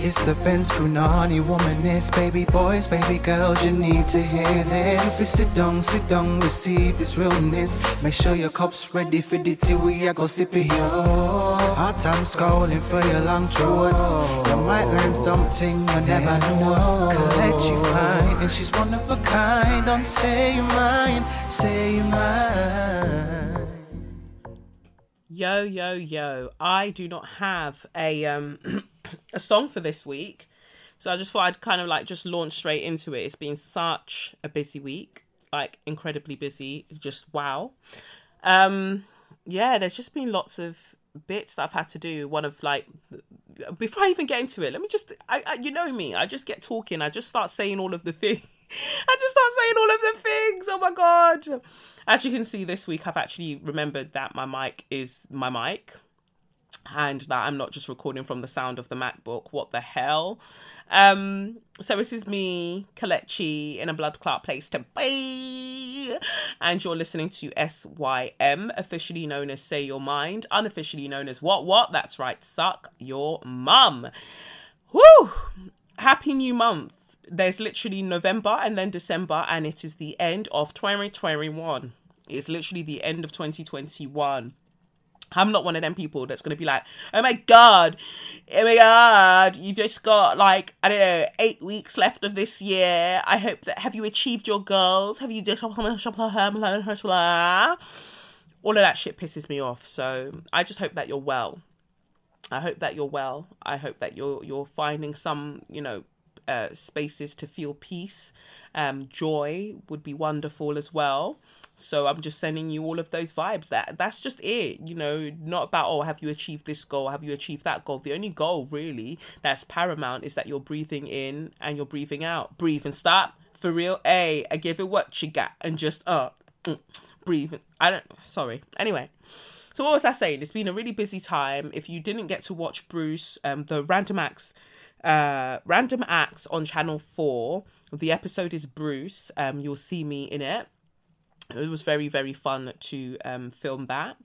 It's the Benz Brunani womanist, baby boys, baby girls, you need to hear this. You sit down, sit down, receive this realness. Make sure your cup's ready for the tea, we are go sip it here. Hard time scrolling for your long throats. You might learn something you never know. Collect you fine, and she's one of a kind. Don't say your mind, say your mind. Yo, yo, yo. I do not have a um a song for this week. So I just thought I'd kind of like just launch straight into it. It's been such a busy week, like incredibly busy. Just wow. Um yeah, there's just been lots of bits that I've had to do. One of like before I even get into it, let me just I, I you know me, I just get talking. I just start saying all of the things. I just start saying all of the things. Oh my god. As you can see this week I've actually remembered that my mic is my mic and that I'm not just recording from the sound of the MacBook. What the hell? Um, so this is me, Kelechi, in a blood clot place to be. And you're listening to SYM, officially known as Say Your Mind, unofficially known as What What? That's right, Suck Your Mum. Woo! Happy new month. There's literally November and then December, and it is the end of 2021. It's literally the end of 2021 I'm not one of them people that's gonna be like, oh my god, oh my god, you've just got like I don't know eight weeks left of this year. I hope that have you achieved your goals? Have you just all of that shit pisses me off. So I just hope that you're well. I hope that you're well. I hope that you're you're finding some you know uh, spaces to feel peace. Um, joy would be wonderful as well. So I'm just sending you all of those vibes. That that's just it. You know, not about oh, have you achieved this goal? Have you achieved that goal? The only goal really that's paramount is that you're breathing in and you're breathing out. Breathe and stop. For real. A, I give it what you got and just uh mm, breathe. I don't sorry. Anyway. So what was I saying? It's been a really busy time. If you didn't get to watch Bruce, um, the Random Acts, uh, Random Acts on Channel Four, the episode is Bruce. Um, you'll see me in it it was very very fun to um, film that.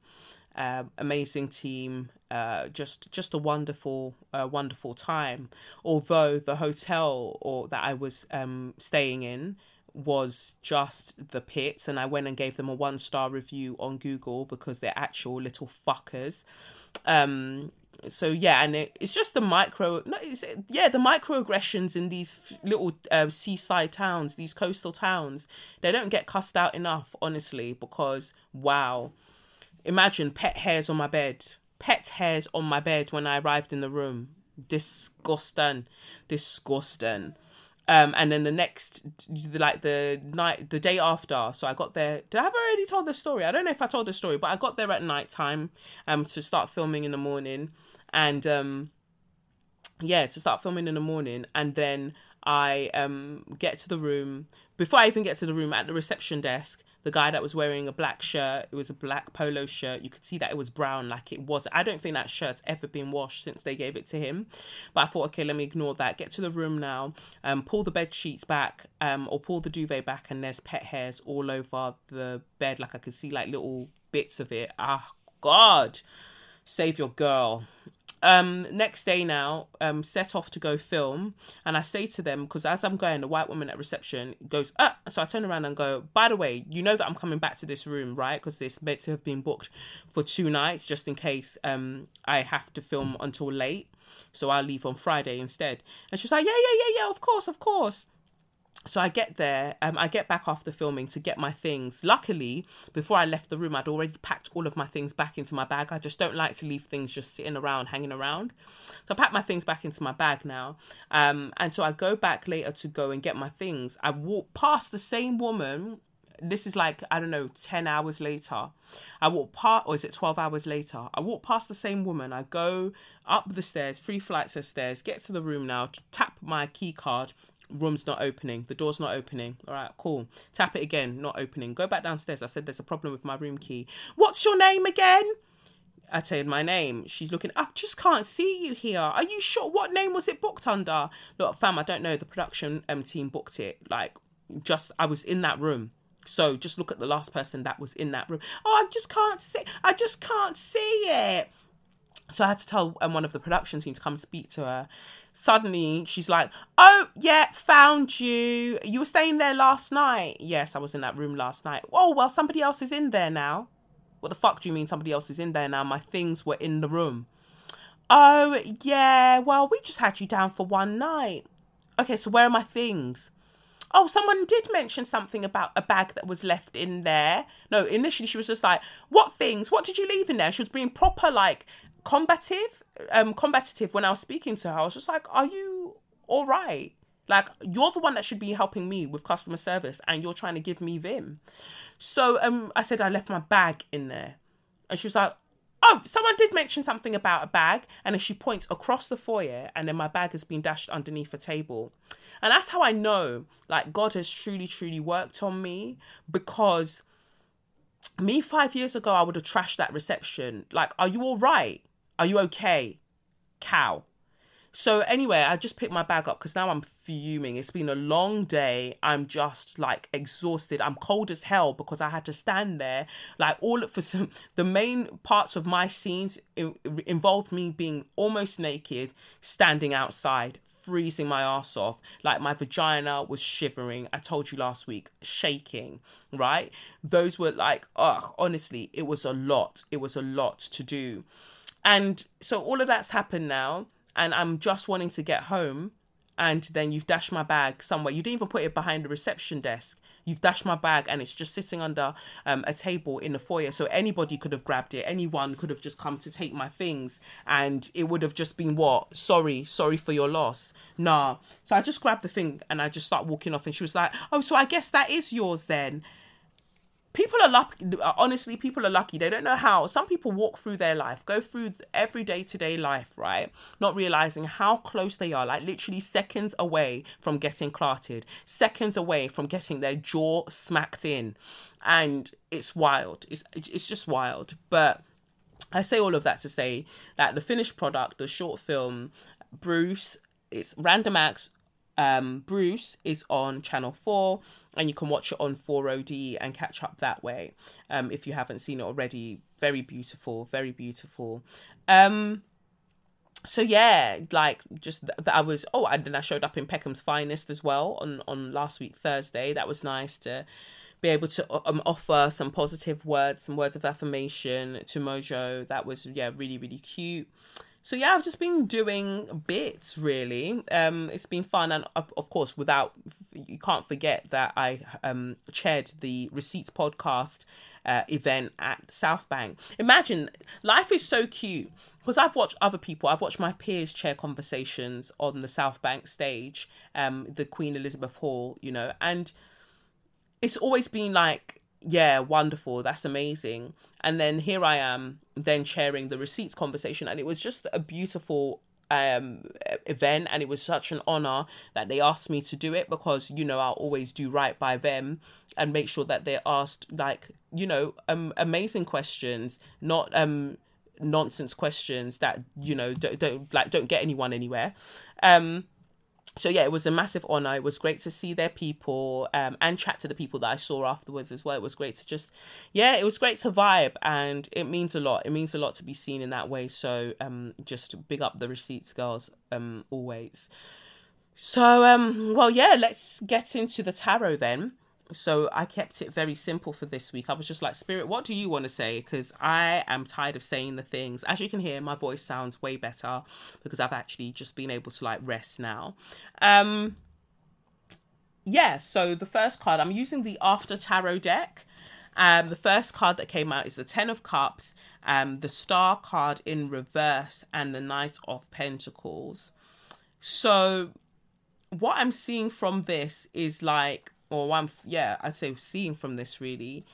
Uh, amazing team uh, just just a wonderful uh, wonderful time. Although the hotel or that i was um, staying in was just the pits and i went and gave them a one star review on google because they're actual little fuckers. Um, so yeah, and it, it's just the micro, no, yeah, the microaggressions in these little uh, seaside towns, these coastal towns, they don't get cussed out enough, honestly, because wow, imagine pet hairs on my bed, pet hairs on my bed when I arrived in the room, disgusting, disgusting. Um, and then the next, like the night, the day after, so I got there. Did I have already told the story? I don't know if I told the story, but I got there at night time um, to start filming in the morning and um yeah to start filming in the morning. And then i um get to the room. Before i even get to the room at the reception desk the guy that was wearing a black shirt it was a black polo shirt. You could see that it was brown like it was. I don't think that shirt's ever been washed since they gave it to him. But i thought okay let me ignore that. Get to the room now um pull the bed sheets back um or pull the duvet back and there's pet hairs all over the bed. Like i could see like little bits of it. Ah god. Save your girl um next day now um set off to go film. And i say to them because as i'm going the white woman at reception goes ah so i turn around and go by the way you know that i'm coming back to this room right? Because this meant to have been booked for two nights just in case um i have to film until late. So i'll leave on friday instead. And she's like yeah yeah yeah yeah of course of course so I get there, um, I get back after filming to get my things. Luckily, before I left the room, I'd already packed all of my things back into my bag. I just don't like to leave things just sitting around, hanging around. So I pack my things back into my bag now. Um, and so I go back later to go and get my things. I walk past the same woman. This is like, I don't know, 10 hours later. I walk past, or is it 12 hours later? I walk past the same woman. I go up the stairs, three flights of stairs, get to the room now, tap my key card, room's not opening, the door's not opening. All right, cool. Tap it again, not opening. Go back downstairs. I said there's a problem with my room key. What's your name again? I said my name. She's looking, I just can't see you here. Are you sure? What name was it booked under? Look, fam, I don't know. The production um, team booked it. Like, just, I was in that room. So just look at the last person that was in that room. Oh, I just can't see. I just can't see it. So I had to tell um, one of the production team to come speak to her. Suddenly, she's like, "Oh yeah, found you. You were staying there last night. Yes, I was in that room last night. Oh well, somebody else is in there now. What the fuck do you mean somebody else is in there now? My things were in the room. Oh yeah, well we just had you down for one night. Okay, so where are my things? oh, someone did mention something about a bag that was left in there. No, initially she was just like, what things? What did you leave in there? She was being proper like combative, um, combative when I was speaking to her. I was just like, are you all right? Like you're the one that should be helping me with customer service, and you're trying to give me vim. So um, I said I left my bag in there, and she was like, "Oh, someone did mention something about a bag," and then she points across the foyer, and then my bag has been dashed underneath a table, and that's how I know like God has truly, truly worked on me because me five years ago I would have trashed that reception. Like, are you all right? Are you okay? Cow. So anyway, I just picked my bag up because now I'm fuming. It's been a long day. I'm just like exhausted. I'm cold as hell because I had to stand there. Like all for some, the main parts of my scenes involved me being almost naked, standing outside, freezing my ass off. Like my vagina was shivering. I told you last week, shaking, right? Those were like, oh, honestly, it was a lot. It was a lot to do. And so all of that's happened now and I'm just wanting to get home and then you've dashed my bag somewhere. You didn't even put it behind the reception desk. You've dashed my bag and it's just sitting under um, a table in the foyer. So anybody could have grabbed it. Anyone could have just come to take my things and it would have just been what? Sorry, sorry for your loss. Nah. So I just grabbed the thing and I just start walking off and she was like, oh, so I guess that is yours then people are lucky honestly people are lucky. They don't know how. Some people walk through their life go through every day to day life right? Not realizing how close they are like literally seconds away from getting clarted seconds away from getting their jaw smacked in. And it's wild. It's it's just wild. But i say all of that to say that the finished product the short film bruce it's random acts um, Bruce is on Channel 4 and you can watch it on 4OD and catch up that way um, if you haven't seen it already. Very beautiful, very beautiful. Um, so yeah, like just that th- I was oh, and then I showed up in Peckham's Finest as well on on last week Thursday. That was nice to be able to um, offer some positive words, some words of affirmation to Mojo. That was yeah, really really cute so yeah i've just been doing bits really. Um it's been fun and of course without you can't forget that i um chaired the receipts podcast uh, event at south bank. Imagine life is so cute. Because I've watched other people, I've watched my peers chair conversations on the South Bank stage, um, the Queen Elizabeth Hall, you know, and it's always been like yeah, wonderful, that's amazing. And then here I am, then chairing the receipts conversation, and it was just a beautiful um event. And it was such an honor that they asked me to do it because you know I'll always do right by them and make sure that they're asked like you know um amazing questions not um nonsense questions that you know don't, don't like don't get anyone anywhere. Um so yeah, it was a massive honor. It was great to see their people um, and chat to the people that I saw afterwards as well. It was great to just, yeah, it was great to vibe, and it means a lot. It means a lot to be seen in that way. So um, just big up the receipts girls um always. So um, well yeah, let's get into the tarot then so I kept it very simple for this week. I was just like, Spirit, what do you want to say? Because I am tired of saying the things. As you can hear, my voice sounds way better because I've actually just been able to like rest now. Um, yeah, so the first card, I'm using the After Tarot deck. Um, the first card that came out is the Ten of Cups, um, the Star card in reverse, and the Knight of Pentacles. So, what I'm seeing from this is like or I'm yeah I'd say seeing from this really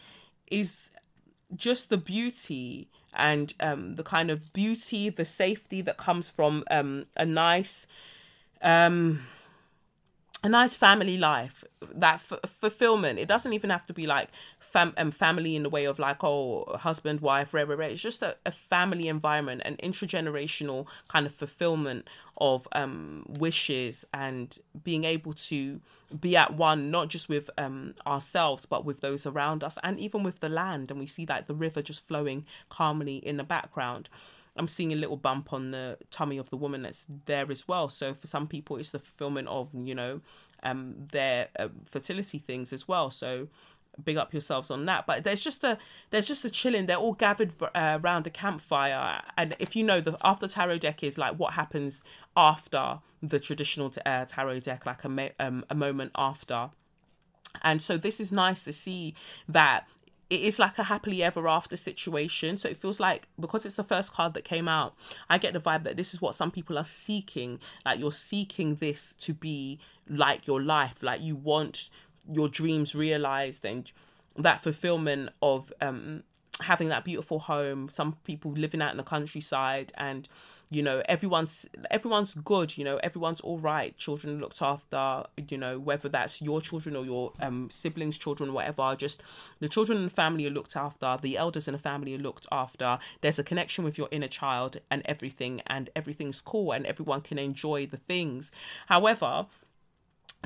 is just the beauty and um, the kind of beauty, the safety that comes from um, a nice, um, a nice family life. That f- fulfillment. It doesn't even have to be like fam- um, family in the way of like oh husband wife rare, rare, rare. it's just a, a family environment an intergenerational kind of fulfillment of um wishes and being able to be at one not just with um ourselves but with those around us and even with the land and we see like the river just flowing calmly in the background I'm seeing a little bump on the tummy of the woman that's there as well. So for some people, it's the fulfillment of you know um, their uh, fertility things as well. So big up yourselves on that. But there's just a there's just a chilling. They're all gathered uh, around a campfire, and if you know the after tarot deck is like what happens after the traditional uh, tarot deck, like a um, a moment after. And so this is nice to see that it is like a happily ever after situation. So it feels like because it's the first card that came out, I get the vibe that this is what some people are seeking. Like you're seeking this to be like your life. Like you want your dreams realized and that fulfillment of um having that beautiful home some people living out in the countryside and you know everyone's everyone's good you know everyone's all right children looked after you know whether that's your children or your um siblings children whatever just the children in the family are looked after the elders in the family are looked after there's a connection with your inner child and everything and everything's cool and everyone can enjoy the things. However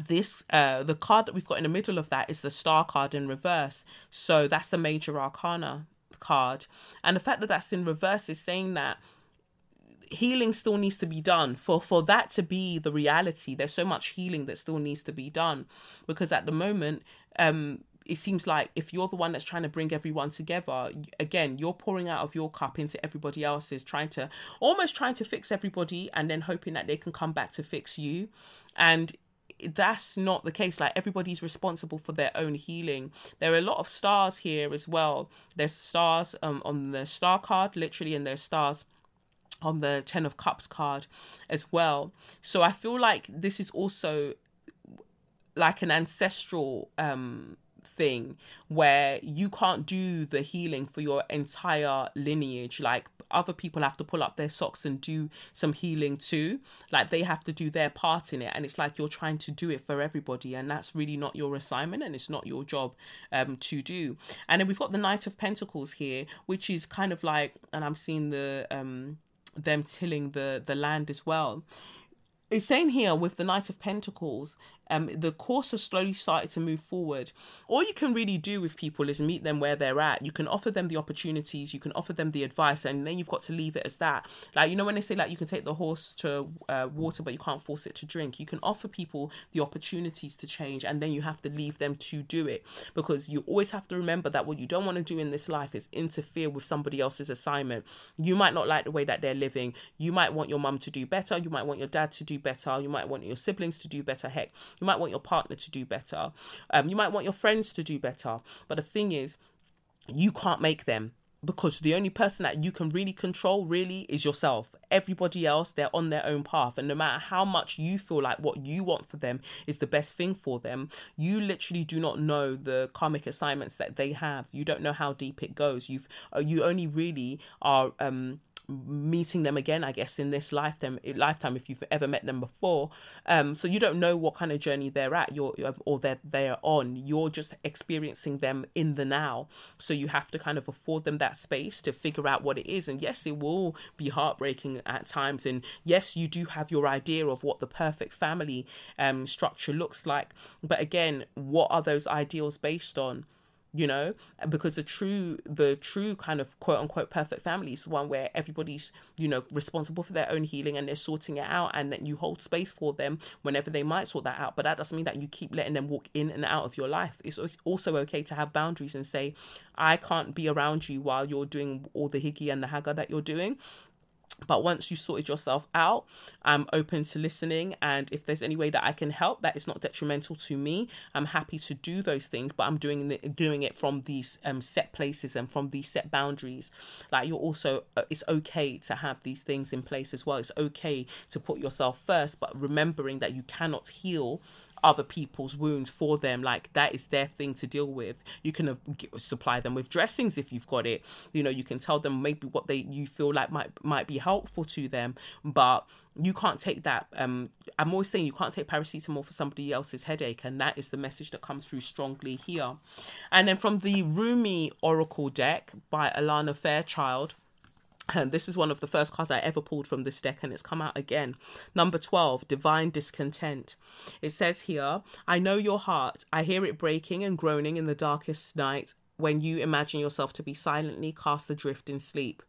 this uh the card that we've got in the middle of that is the star card in reverse. So that's the major arcana card. And the fact that that's in reverse is saying that healing still needs to be done. For for that to be the reality there's so much healing that still needs to be done. Because at the moment um it seems like if you're the one that's trying to bring everyone together again you're pouring out of your cup into everybody else's trying to almost trying to fix everybody and then hoping that they can come back to fix you. And that's not the case. Like everybody's responsible for their own healing. There are a lot of stars here as well. There's stars um, on the star card, literally, and there's stars on the Ten of Cups card as well. So I feel like this is also like an ancestral um thing where you can't do the healing for your entire lineage. Like other people have to pull up their socks and do some healing too. Like they have to do their part in it. And it's like you're trying to do it for everybody. And that's really not your assignment and it's not your job um to do. And then we've got the knight of pentacles here which is kind of like and i'm seeing the um them tilling the the land as well. It's saying here with the Knight of Pentacles, um, the course has slowly started to move forward. All you can really do with people is meet them where they're at. You can offer them the opportunities, you can offer them the advice, and then you've got to leave it as that. Like, you know, when they say, like, you can take the horse to uh, water, but you can't force it to drink, you can offer people the opportunities to change, and then you have to leave them to do it. Because you always have to remember that what you don't want to do in this life is interfere with somebody else's assignment. You might not like the way that they're living. You might want your mum to do better. You might want your dad to do better. You might want your siblings to do better. Heck, you might want your partner to do better. Um, you might want your friends to do better. But the thing is, you can't make them because the only person that you can really control really is yourself everybody else they're on their own path and no matter how much you feel like what you want for them is the best thing for them you literally do not know the karmic assignments that they have you don't know how deep it goes you've uh, you only really are um meeting them again i guess in this lifetime lifetime if you've ever met them before. Um so you don't know what kind of journey they're at you're or they're they're on. You're just experiencing them in the now. So you have to kind of afford them that space to figure out what it is. And yes it will be heartbreaking at times. And yes you do have your idea of what the perfect family um structure looks like. But again what are those ideals based on you know because the true the true kind of quote unquote perfect family is one where everybody's you know responsible for their own healing and they're sorting it out and that you hold space for them whenever they might sort that out. But that doesn't mean that you keep letting them walk in and out of your life. It's also okay to have boundaries and say i can't be around you while you're doing all the higgy and the hagga that you're doing but once you sorted yourself out i'm open to listening. And if there's any way that i can help that is not detrimental to me i'm happy to do those things. But i'm doing it doing it from these um set places and from these set boundaries. Like you're also uh, it's okay to have these things in place as well. It's okay to put yourself first but remembering that you cannot heal other people's wounds for them like that is their thing to deal with. You can uh, supply them with dressings if you've got it. You know you can tell them maybe what they you feel like might might be helpful to them but you can't take that um i'm always saying you can't take paracetamol for somebody else's headache and that is the message that comes through strongly here. And then from the rumi oracle deck by alana fairchild and this is one of the first cards I ever pulled from this deck, and it's come out again. Number 12, Divine Discontent. It says here, I know your heart. I hear it breaking and groaning in the darkest night when you imagine yourself to be silently cast adrift in sleep.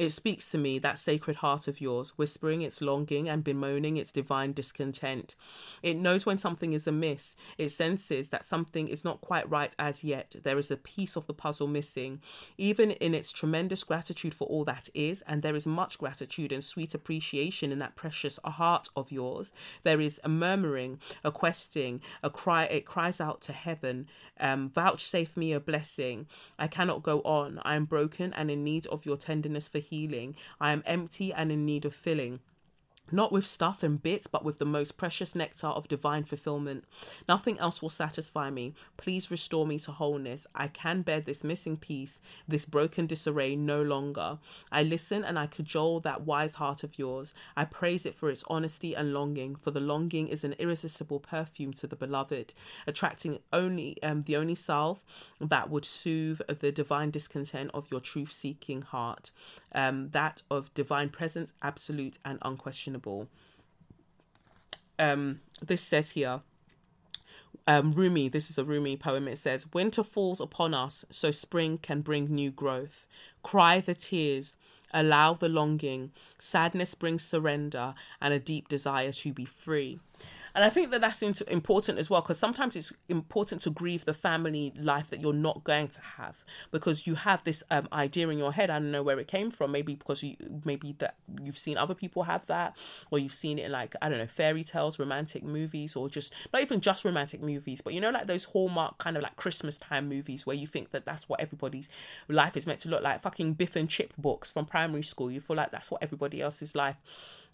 It speaks to me, that sacred heart of yours, whispering its longing and bemoaning its divine discontent. It knows when something is amiss. It senses that something is not quite right as yet. There is a piece of the puzzle missing. Even in its tremendous gratitude for all that is, and there is much gratitude and sweet appreciation in that precious heart of yours, there is a murmuring, a questing, a cry. It cries out to heaven, um, vouchsafe me a blessing. I cannot go on. I am broken and in need of your tenderness for healing. I am empty and in need of filling not with stuff and bits, but with the most precious nectar of divine fulfillment. Nothing else will satisfy me. Please restore me to wholeness. I can bear this missing piece, this broken disarray no longer. I listen and I cajole that wise heart of yours. I praise it for its honesty and longing, for the longing is an irresistible perfume to the beloved, attracting only um, the only salve that would soothe the divine discontent of your truth seeking heart, um, that of divine presence, absolute and unquestionable um, this says here, um, Rumi, this is a Rumi poem. It says, Winter falls upon us, so spring can bring new growth. Cry the tears, allow the longing. Sadness brings surrender and a deep desire to be free and I think that that's important as well because sometimes it's important to grieve the family life that you're not going to have because you have this um, idea in your head. I don't know where it came from. Maybe because you maybe that you've seen other people have that, or you've seen it in like I don't know fairy tales, romantic movies, or just not even just romantic movies, but you know like those Hallmark kind of like Christmas time movies where you think that that's what everybody's life is meant to look like. Fucking Biff and Chip books from primary school. You feel like that's what everybody else's life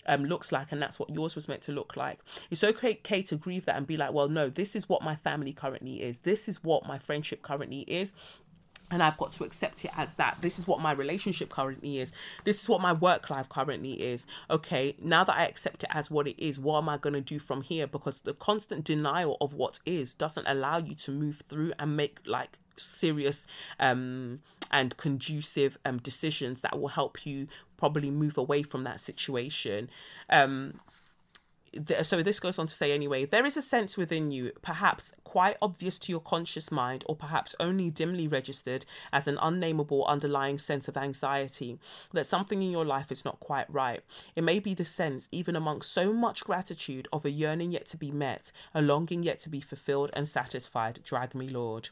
um, looks like and that's what yours was meant to look like. It's okay, to grieve that and be like, well, no, this is what my family currently is. This is what my friendship currently is and I've got to accept it as that. This is what my relationship currently is. This is what my work life currently is. Okay, now that I accept it as what it is, what am I going to do from here? Because the constant denial of what is doesn't allow you to move through and make like serious um and conducive um decisions that will help you probably move away from that situation. Um, so this goes on to say anyway there is a sense within you perhaps quite obvious to your conscious mind or perhaps only dimly registered as an unnameable underlying sense of anxiety that something in your life is not quite right. It may be the sense even amongst so much gratitude of a yearning yet to be met a longing yet to be fulfilled and satisfied. Drag me lord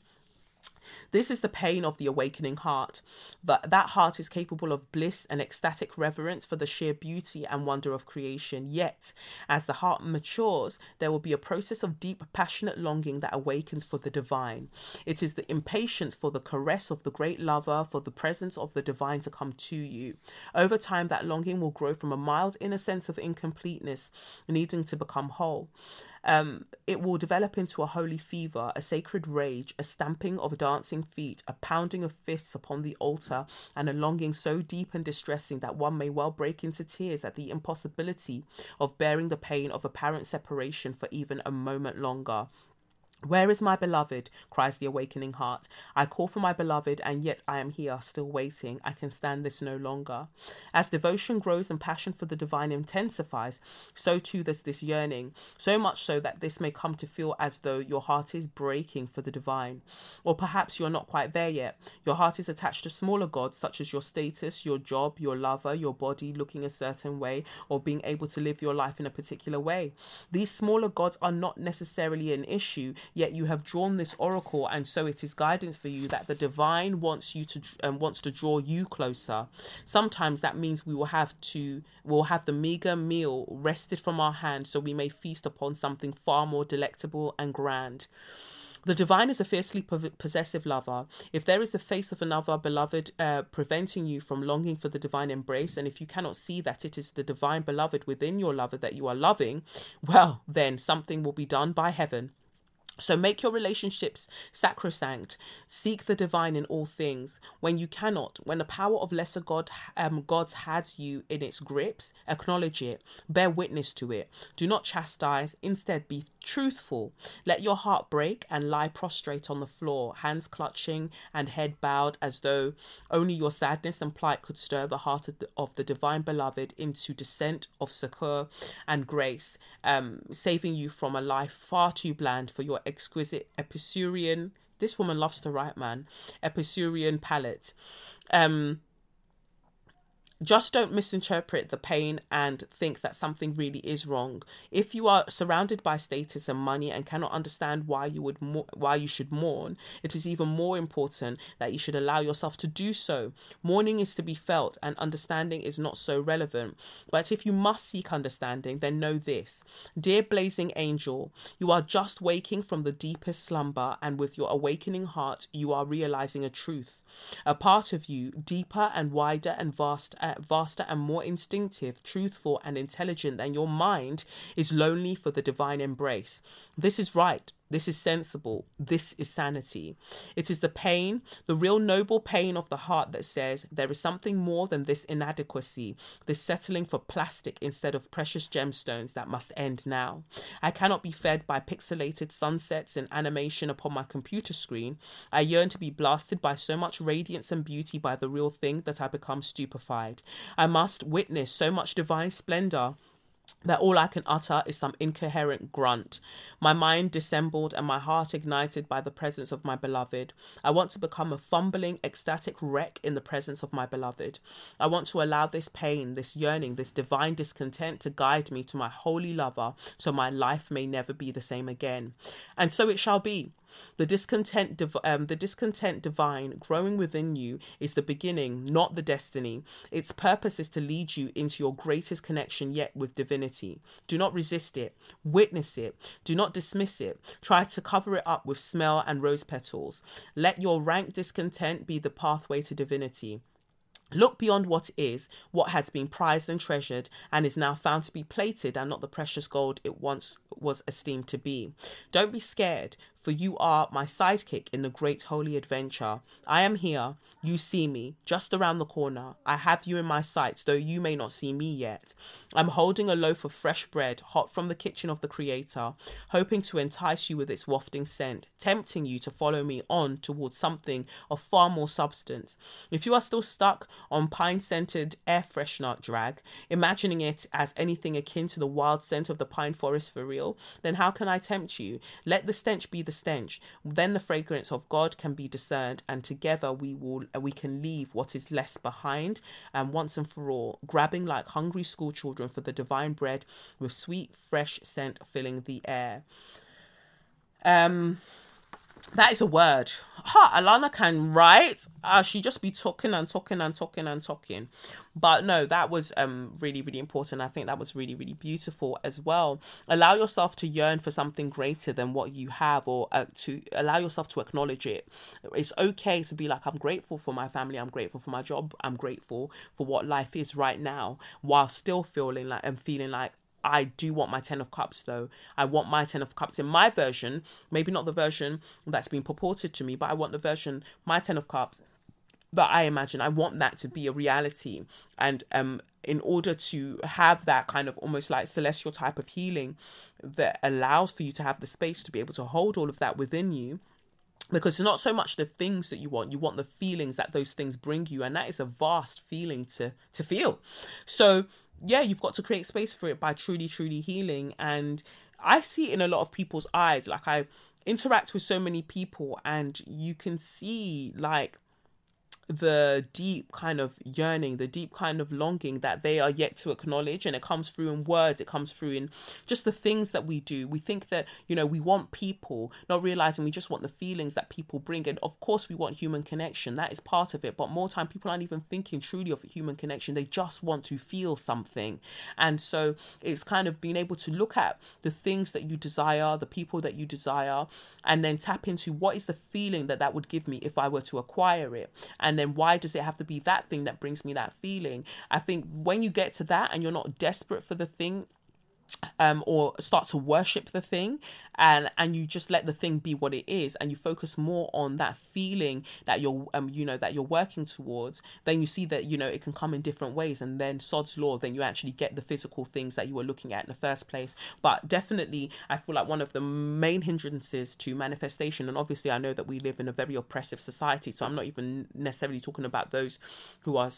this is the pain of the awakening heart. But that heart is capable of bliss and ecstatic reverence for the sheer beauty and wonder of creation. Yet, as the heart matures, there will be a process of deep, passionate longing that awakens for the divine. It is the impatience for the caress of the great lover, for the presence of the divine to come to you. Over time, that longing will grow from a mild inner sense of incompleteness, needing to become whole. Um, it will develop into a holy fever, a sacred rage, a stamping of dancing feet, a pounding of fists upon the altar, and a longing so deep and distressing that one may well break into tears at the impossibility of bearing the pain of apparent separation for even a moment longer. Where is my beloved? cries the awakening heart. I call for my beloved, and yet I am here, still waiting. I can stand this no longer. As devotion grows and passion for the divine intensifies, so too does this yearning, so much so that this may come to feel as though your heart is breaking for the divine. Or perhaps you're not quite there yet. Your heart is attached to smaller gods, such as your status, your job, your lover, your body looking a certain way, or being able to live your life in a particular way. These smaller gods are not necessarily an issue yet you have drawn this oracle and so it is guidance for you that the divine wants you to um, wants to draw you closer. Sometimes that means we will have to we'll have the meager meal wrested from our hands so we may feast upon something far more delectable and grand. The divine is a fiercely possessive lover. If there is the face of another beloved uh, preventing you from longing for the divine embrace, and if you cannot see that it is the divine beloved within your lover that you are loving, well, then something will be done by heaven so make your relationships sacrosanct. Seek the divine in all things. When you cannot, when the power of lesser God um, gods has you in its grips, acknowledge it. Bear witness to it. Do not chastise. Instead, be truthful. Let your heart break and lie prostrate on the floor, hands clutching and head bowed, as though only your sadness and plight could stir the heart of the, of the divine beloved into descent of succor and grace, um, saving you from a life far too bland for your exquisite Epicurean. This woman loves to write, man. Epicurean palate. Um, just don't misinterpret the pain and think that something really is wrong. If you are surrounded by status and money and cannot understand why you would mo- why you should mourn, it is even more important that you should allow yourself to do so. Mourning is to be felt and understanding is not so relevant. But if you must seek understanding, then know this. Dear blazing angel, you are just waking from the deepest slumber and with your awakening heart you are realizing a truth. A part of you, deeper and wider and vast, uh, vaster and more instinctive, truthful and intelligent than your mind, is lonely for the divine embrace. This is right. This is sensible. This is sanity. It is the pain, the real noble pain of the heart that says there is something more than this inadequacy, this settling for plastic instead of precious gemstones that must end now. I cannot be fed by pixelated sunsets and animation upon my computer screen. I yearn to be blasted by so much radiance and beauty by the real thing that I become stupefied. I must witness so much divine splendor that all I can utter is some incoherent grunt. My mind dissembled and my heart ignited by the presence of my beloved. I want to become a fumbling, ecstatic wreck in the presence of my beloved. I want to allow this pain, this yearning, this divine discontent to guide me to my holy lover so my life may never be the same again. And so it shall be. The discontent, div- um, the discontent divine growing within you is the beginning, not the destiny. Its purpose is to lead you into your greatest connection yet with divinity. Do not resist it. Witness it. Do not dismiss it. Try to cover it up with smell and rose petals. Let your rank discontent be the pathway to divinity. Look beyond what is, what has been prized and treasured, and is now found to be plated and not the precious gold it once was esteemed to be. Don't be scared for you are my sidekick in the great holy adventure. I am here. You see me, just around the corner. I have you in my sights, though you may not see me yet. I'm holding a loaf of fresh bread, hot from the kitchen of the Creator, hoping to entice you with its wafting scent, tempting you to follow me on towards something of far more substance. If you are still stuck on pine scented air freshener drag, imagining it as anything akin to the wild scent of the pine forest for real, then how can I tempt you? Let the stench be the stench then the fragrance of god can be discerned and together we will we can leave what is less behind and once and for all grabbing like hungry school children for the divine bread with sweet fresh scent filling the air. Um that is a word. Ha, Alana can write. Uh, she just be talking and talking and talking and talking. But no, that was um really, really important. I think that was really, really beautiful as well. Allow yourself to yearn for something greater than what you have or uh, to allow yourself to acknowledge it. It's okay to be like, I'm grateful for my family, I'm grateful for my job, I'm grateful for what life is right now, while still feeling like and feeling like I do want my Ten of Cups though. I want my Ten of Cups in my version, maybe not the version that's been purported to me, but I want the version, my Ten of Cups that I imagine. I want that to be a reality. And um in order to have that kind of almost like celestial type of healing that allows for you to have the space to be able to hold all of that within you because it's not so much the things that you want you want the feelings that those things bring you and that is a vast feeling to to feel so yeah, you've got to create space for it by truly, truly healing. And I see it in a lot of people's eyes. Like I interact with so many people, and you can see like the deep kind of yearning, the deep kind of longing that they are yet to acknowledge. And it comes through in words, it comes through in just the things that we do. We think that, you know, we want people, not realizing we just want the feelings that people bring. And of course, we want human connection. That is part of it. But more time, people aren't even thinking truly of human connection. They just want to feel something. And so it's kind of being able to look at the things that you desire, the people that you desire, and then tap into what is the feeling that that would give me if I were to acquire it. And and then why does it have to be that thing that brings me that feeling? I think when you get to that and you're not desperate for the thing um, or start to worship the thing and and you just let the thing be what it is and you focus more on that feeling that you're um you know that you're working towards then you see that you know it can come in different ways and then sod's law then you actually get the physical things that you were looking at in the first place. But definitely i feel like one of the main hindrances to manifestation and obviously i know that we live in a very oppressive society so i'm not even necessarily talking about those who are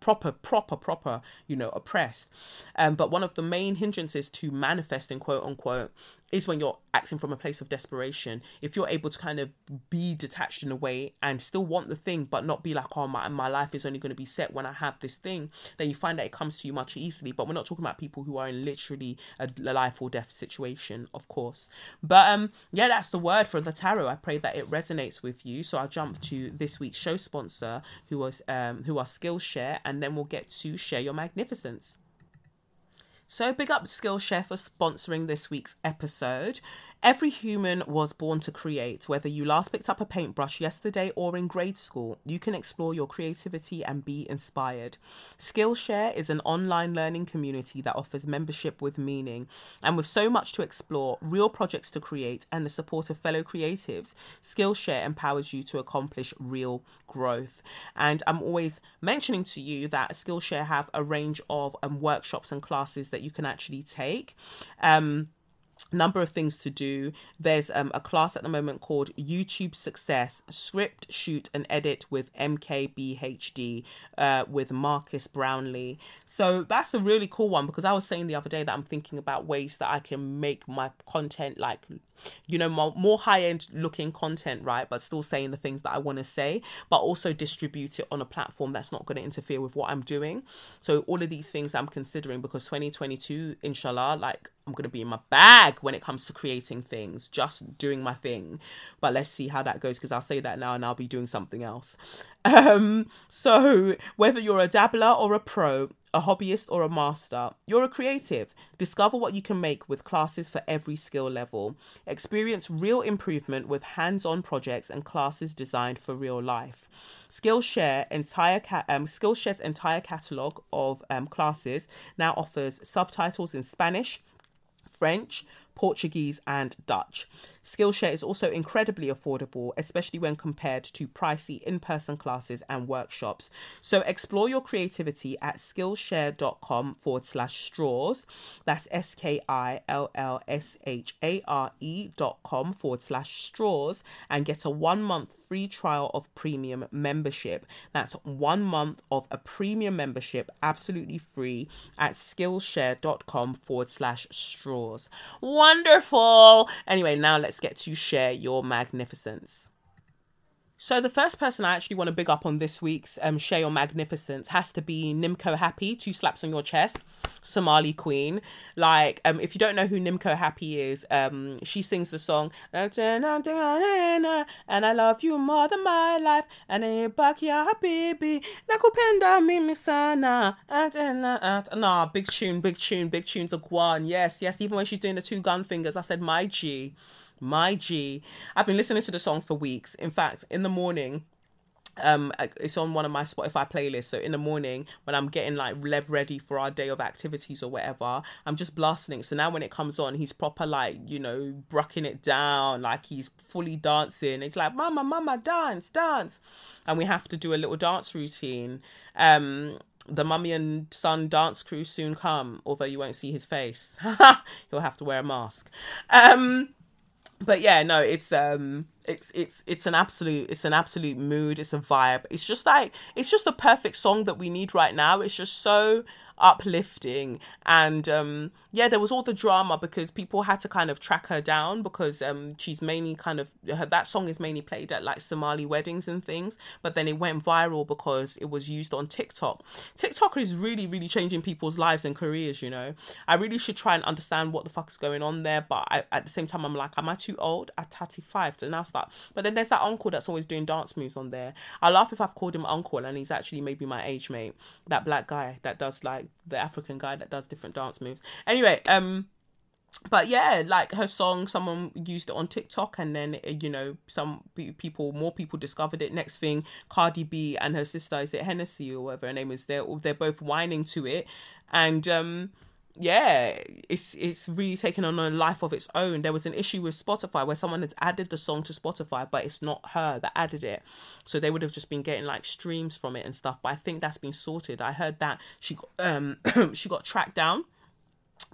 proper proper proper you know oppressed. Um but one of the main hindrances to manifesting quote unquote is when you're acting from a place of desperation. If you're able to kind of be detached in a way and still want the thing, but not be like, oh, my, my life is only going to be set when I have this thing, then you find that it comes to you much easily. But we're not talking about people who are in literally a, a life or death situation, of course. But um, yeah, that's the word for the tarot. I pray that it resonates with you. So I'll jump to this week's show sponsor, who was um, who are Skillshare, and then we'll get to share your magnificence. So big up Skillshare for sponsoring this week's episode. Every human was born to create. Whether you last picked up a paintbrush yesterday or in grade school, you can explore your creativity and be inspired. Skillshare is an online learning community that offers membership with meaning. And with so much to explore, real projects to create, and the support of fellow creatives, Skillshare empowers you to accomplish real growth. And I'm always mentioning to you that Skillshare have a range of um, workshops and classes that you can actually take. Um, number of things to do. There's um, a class at the moment called youtube success script shoot and edit with mkbhd uh, with Marques Brownlee. So that's a really cool one because i was saying the other day that i'm thinking about ways that i can make my content like you know more, more high end looking content right but still saying the things that i want to say but also distribute it on a platform that's not going to interfere with what i'm doing. So all of these things i'm considering because 2022 inshallah like i'm going to be in my bag when it comes to creating things just doing my thing. But let's see how that goes because i'll say that now and i'll be doing something else. Um so whether you're a dabbler or a pro a hobbyist, or a master. You're a creative. Discover what you can make with classes for every skill level. Experience real improvement with hands on projects and classes designed for real life. Skillshare entire ca- um, Skillshare's entire catalog of um, classes now offers subtitles in Spanish, French, Portuguese, and Dutch. Skillshare is also incredibly affordable, especially when compared to pricey in person classes and workshops. So explore your creativity at skillshare.com forward slash straws. That's S K I L L S H A R E dot com forward slash straws and get a one month free trial of premium membership. That's one month of a premium membership absolutely free at skillshare.com forward slash straws. Wonderful. Anyway, now let's get to share your magnificence. So the first person I actually want to big up on this week's um, Share Your Magnificence has to be Nimco Happy, two slaps on your chest, Somali Queen. Like, um, if you don't know who Nimco Happy is, um, she sings the song and I love you more than my life. And habibi nakupenda mimi sana. Nah big tune big tune big tunes of Guan. Yes yes even when she's doing the two gun fingers I said my G my G. I've been listening to the song for weeks. In fact, in the morning, um it's on one of my spotify playlists. So in the morning when i'm getting like lev ready for our day of activities or whatever i'm just blasting it. So now when it comes on he's proper like you know brucking it down. Like he's fully dancing. It's like mama mama dance dance. And we have to do a little dance routine. Um the mummy and son dance crew soon come although you won't see his face. He'll have to wear a mask. Um but yeah, no, it's um it's it's it's an absolute it's an absolute mood it's a vibe. It's just like it's just the perfect song that we need right now. It's just so uplifting. And um yeah there was all the drama because people had to kind of track her down because um she's mainly kind of her, that song is mainly played at like somali weddings and things but then it went viral because it was used on tiktok. Tiktok is really really changing people's lives and careers you know? I really should try and understand what the fuck is going on there but I, at the same time i'm like am i too old? At 35 to now start but then there's that uncle that's always doing dance moves on there i laugh if i've called him uncle and he's actually maybe my age mate that black guy that does like the African guy that does different dance moves. Anyway, um but yeah, like her song, someone used it on TikTok, and then you know some people, more people discovered it. Next thing, Cardi B and her sister, is it Hennessy or whatever her name is, they're they're both whining to it, and um yeah, it's it's really taken on a life of its own. There was an issue with Spotify where someone had added the song to Spotify, but it's not her that added it. So they would have just been getting like streams from it and stuff. But I think that's been sorted. I heard that she got um she got tracked down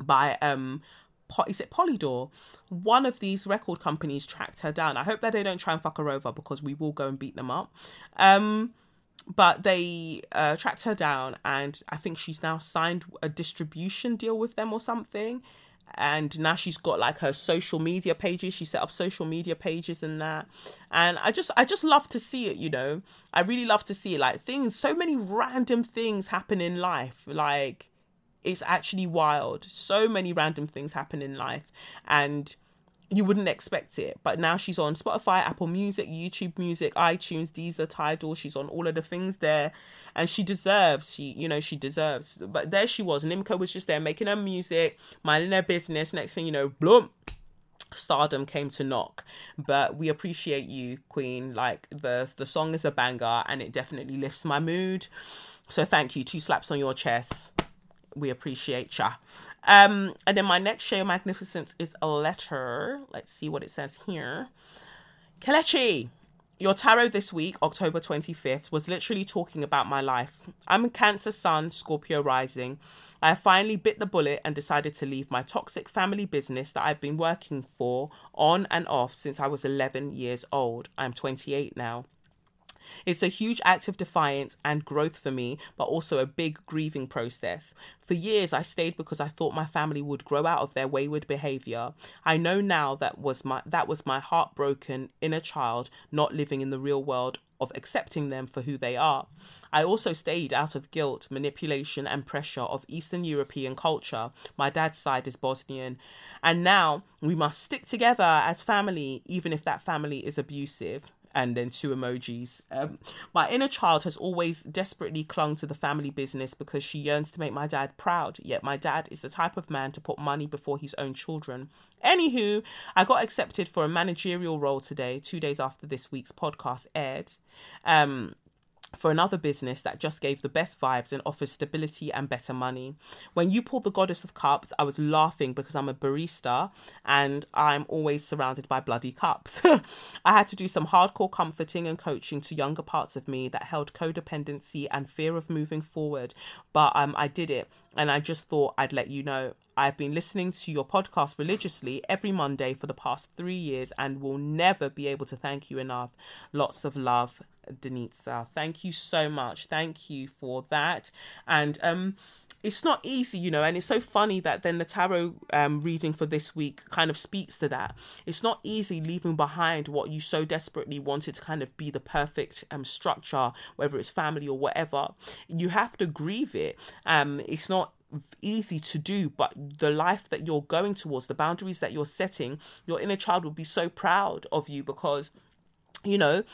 by um is it Polydor? One of these record companies tracked her down. I hope that they don't try and fuck her over because we will go and beat them up. Um but they uh, tracked her down and i think she's now signed a distribution deal with them or something. And now she's got like her social media pages. She set up social media pages and that. And i just i just love to see it you know? I really love to see it. Like things so many random things happen in life. Like it's actually wild. So many random things happen in life. And you wouldn't expect it. But now she's on Spotify, Apple Music, YouTube Music, iTunes, Deezer, Tidal. She's on all of the things there, and she deserves. She, you know, she deserves. But there she was. Nimco was just there making her music, minding her business. Next thing you know, bloom, stardom came to knock. But we appreciate you, Queen. Like the the song is a banger, and it definitely lifts my mood. So thank you. Two slaps on your chest. We appreciate ya. Um, and then my next show, Magnificence, is a letter. Let's see what it says here. Kelechi, your tarot this week, October 25th, was literally talking about my life. I'm a Cancer Sun, Scorpio rising. I finally bit the bullet and decided to leave my toxic family business that I've been working for on and off since I was 11 years old. I'm 28 now. It's a huge act of defiance and growth for me, but also a big grieving process. For years, I stayed because I thought my family would grow out of their wayward behavior. I know now that was my that was my heartbroken inner child not living in the real world of accepting them for who they are. I also stayed out of guilt, manipulation, and pressure of Eastern European culture. My dad's side is Bosnian. And now we must stick together as family, even if that family is abusive and then two emojis. Um, my inner child has always desperately clung to the family business because she yearns to make my dad proud. Yet my dad is the type of man to put money before his own children. Anywho, I got accepted for a managerial role today, two days after this week's podcast aired. Um, for another business that just gave the best vibes and offers stability and better money. When you pulled the Goddess of Cups, I was laughing because I'm a barista and I'm always surrounded by bloody cups. I had to do some hardcore comforting and coaching to younger parts of me that held codependency and fear of moving forward, but um, I did it and I just thought I'd let you know. I've been listening to your podcast religiously every Monday for the past three years and will never be able to thank you enough. Lots of love, Denitsa. Thank you so much. Thank you for that. And um it's not easy, you know, and it's so funny that then the tarot um, reading for this week kind of speaks to that. It's not easy leaving behind what you so desperately wanted to kind of be the perfect um, structure, whether it's family or whatever. You have to grieve it. Um, it's not easy to do, but the life that you're going towards, the boundaries that you're setting, your inner child will be so proud of you because you know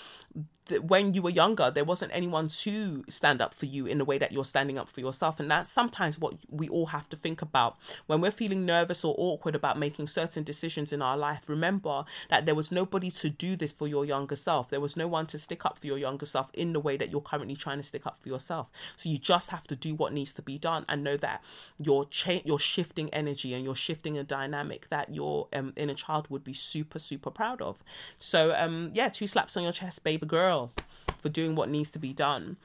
when you were younger, there wasn't anyone to stand up for you in the way that you're standing up for yourself. And that's sometimes what we all have to think about. When we're feeling nervous or awkward about making certain decisions in our life, remember that there was nobody to do this for your younger self. There was no one to stick up for your younger self in the way that you're currently trying to stick up for yourself. So you just have to do what needs to be done and know that you're, cha- you're shifting energy and you're shifting a dynamic that your um, inner child would be super, super proud of. So, um, yeah, two slaps on your chest, baby girl for doing what needs to be done.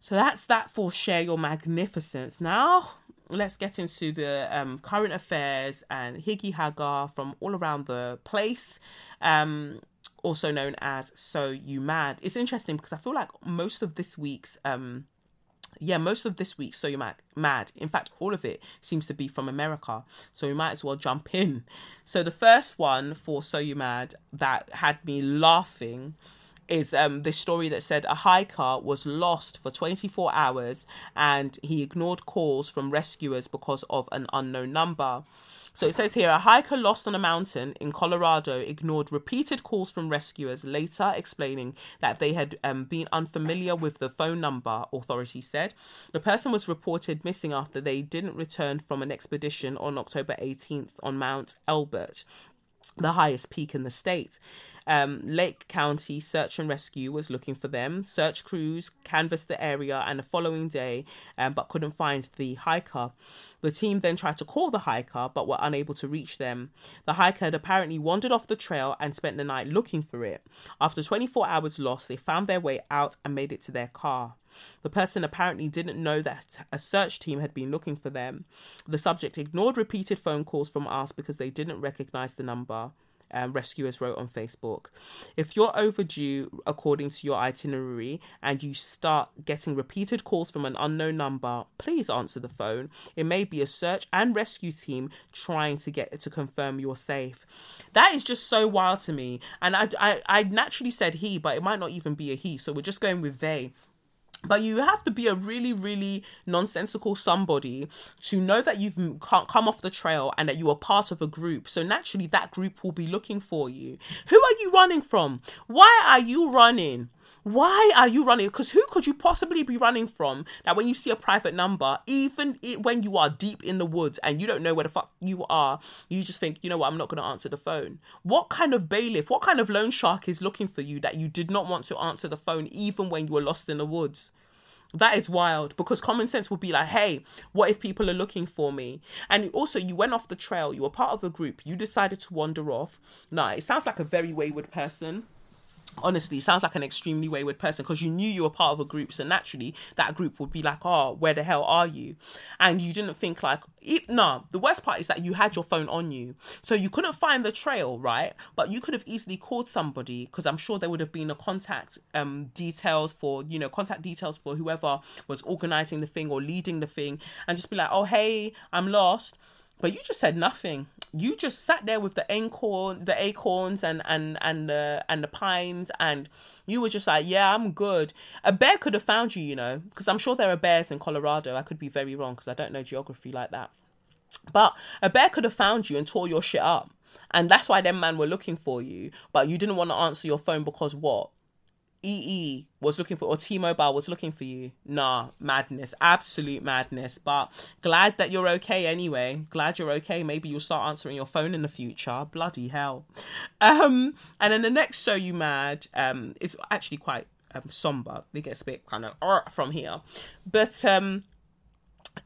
So that's that for share your magnificence. Now let's get into the um, current affairs and higgy haggar from all around the place. Um, also known as So You Mad. It's interesting because I feel like most of this week's um yeah, most of this week's So You Mad, mad. In fact, all of it seems to be from America. So we might as well jump in. So the first one for So You Mad that had me laughing is um this story that said a hiker was lost for 24 hours and he ignored calls from rescuers because of an unknown number. So it says here a hiker lost on a mountain in Colorado ignored repeated calls from rescuers, later explaining that they had um, been unfamiliar with the phone number, authorities said. The person was reported missing after they didn't return from an expedition on October 18th on Mount Elbert, the highest peak in the state. Um, Lake County Search and Rescue was looking for them. Search crews canvassed the area and the following day, um, but couldn't find the hiker. The team then tried to call the hiker, but were unable to reach them. The hiker had apparently wandered off the trail and spent the night looking for it. After 24 hours lost, they found their way out and made it to their car. The person apparently didn't know that a search team had been looking for them. The subject ignored repeated phone calls from us because they didn't recognize the number um, rescuers wrote on Facebook. If you're overdue according to your itinerary and you start getting repeated calls from an unknown number, please answer the phone. It may be a search and rescue team trying to get to confirm you're safe. That is just so wild to me. And I, I, I naturally said he, but it might not even be a he. So we're just going with they but you have to be a really really nonsensical somebody to know that you've can't come off the trail and that you are part of a group. So naturally that group will be looking for you. Who are you running from? Why are you running why are you running? Because who could you possibly be running from that when you see a private number, even when you are deep in the woods and you don't know where the fuck you are, you just think, you know what, I'm not going to answer the phone. What kind of bailiff, what kind of loan shark is looking for you that you did not want to answer the phone even when you were lost in the woods? That is wild because common sense would be like, hey, what if people are looking for me? And also, you went off the trail, you were part of a group, you decided to wander off. Nah, it sounds like a very wayward person honestly sounds like an extremely wayward person because you knew you were part of a group so naturally that group would be like oh where the hell are you? And you didn't think like if no the worst part is that you had your phone on you. So you couldn't find the trail right? But you could have easily called somebody because i'm sure there would have been a contact um details for you know contact details for whoever was organizing the thing or leading the thing and just be like oh hey i'm lost but you just said nothing. You just sat there with the acorn, the acorns, and and and the and the pines, and you were just like, "Yeah, I'm good." A bear could have found you, you know, because I'm sure there are bears in Colorado. I could be very wrong because I don't know geography like that. But a bear could have found you and tore your shit up, and that's why them man were looking for you. But you didn't want to answer your phone because what? EE was looking for, or T Mobile was looking for you. Nah, madness, absolute madness. But glad that you're okay anyway. Glad you're okay. Maybe you'll start answering your phone in the future. Bloody hell. Um, and then the next So You Mad um, is actually quite um, somber. It gets a bit kind of from here. But um,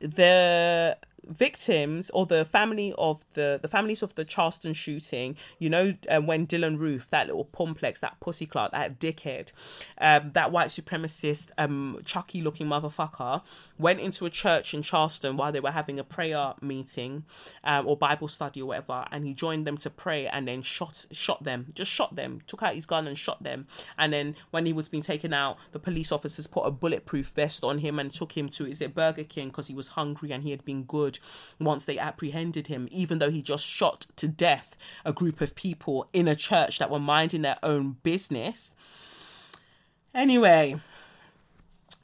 the victims or the family of the the families of the Charleston shooting, you know, um, when Dylann Roof, that little complex, that pussy clout, that dickhead, um, that white supremacist, um, Chucky looking motherfucker, went into a church in Charleston while they were having a prayer meeting, um, or Bible study or whatever, and he joined them to pray and then shot shot them, just shot them, took out his gun and shot them, and then when he was being taken out, the police officers put a bulletproof vest on him and took him to is it Burger King? Because he was hungry and he had been good once they apprehended him, even though he just shot to death a group of people in a church that were minding their own business. Anyway,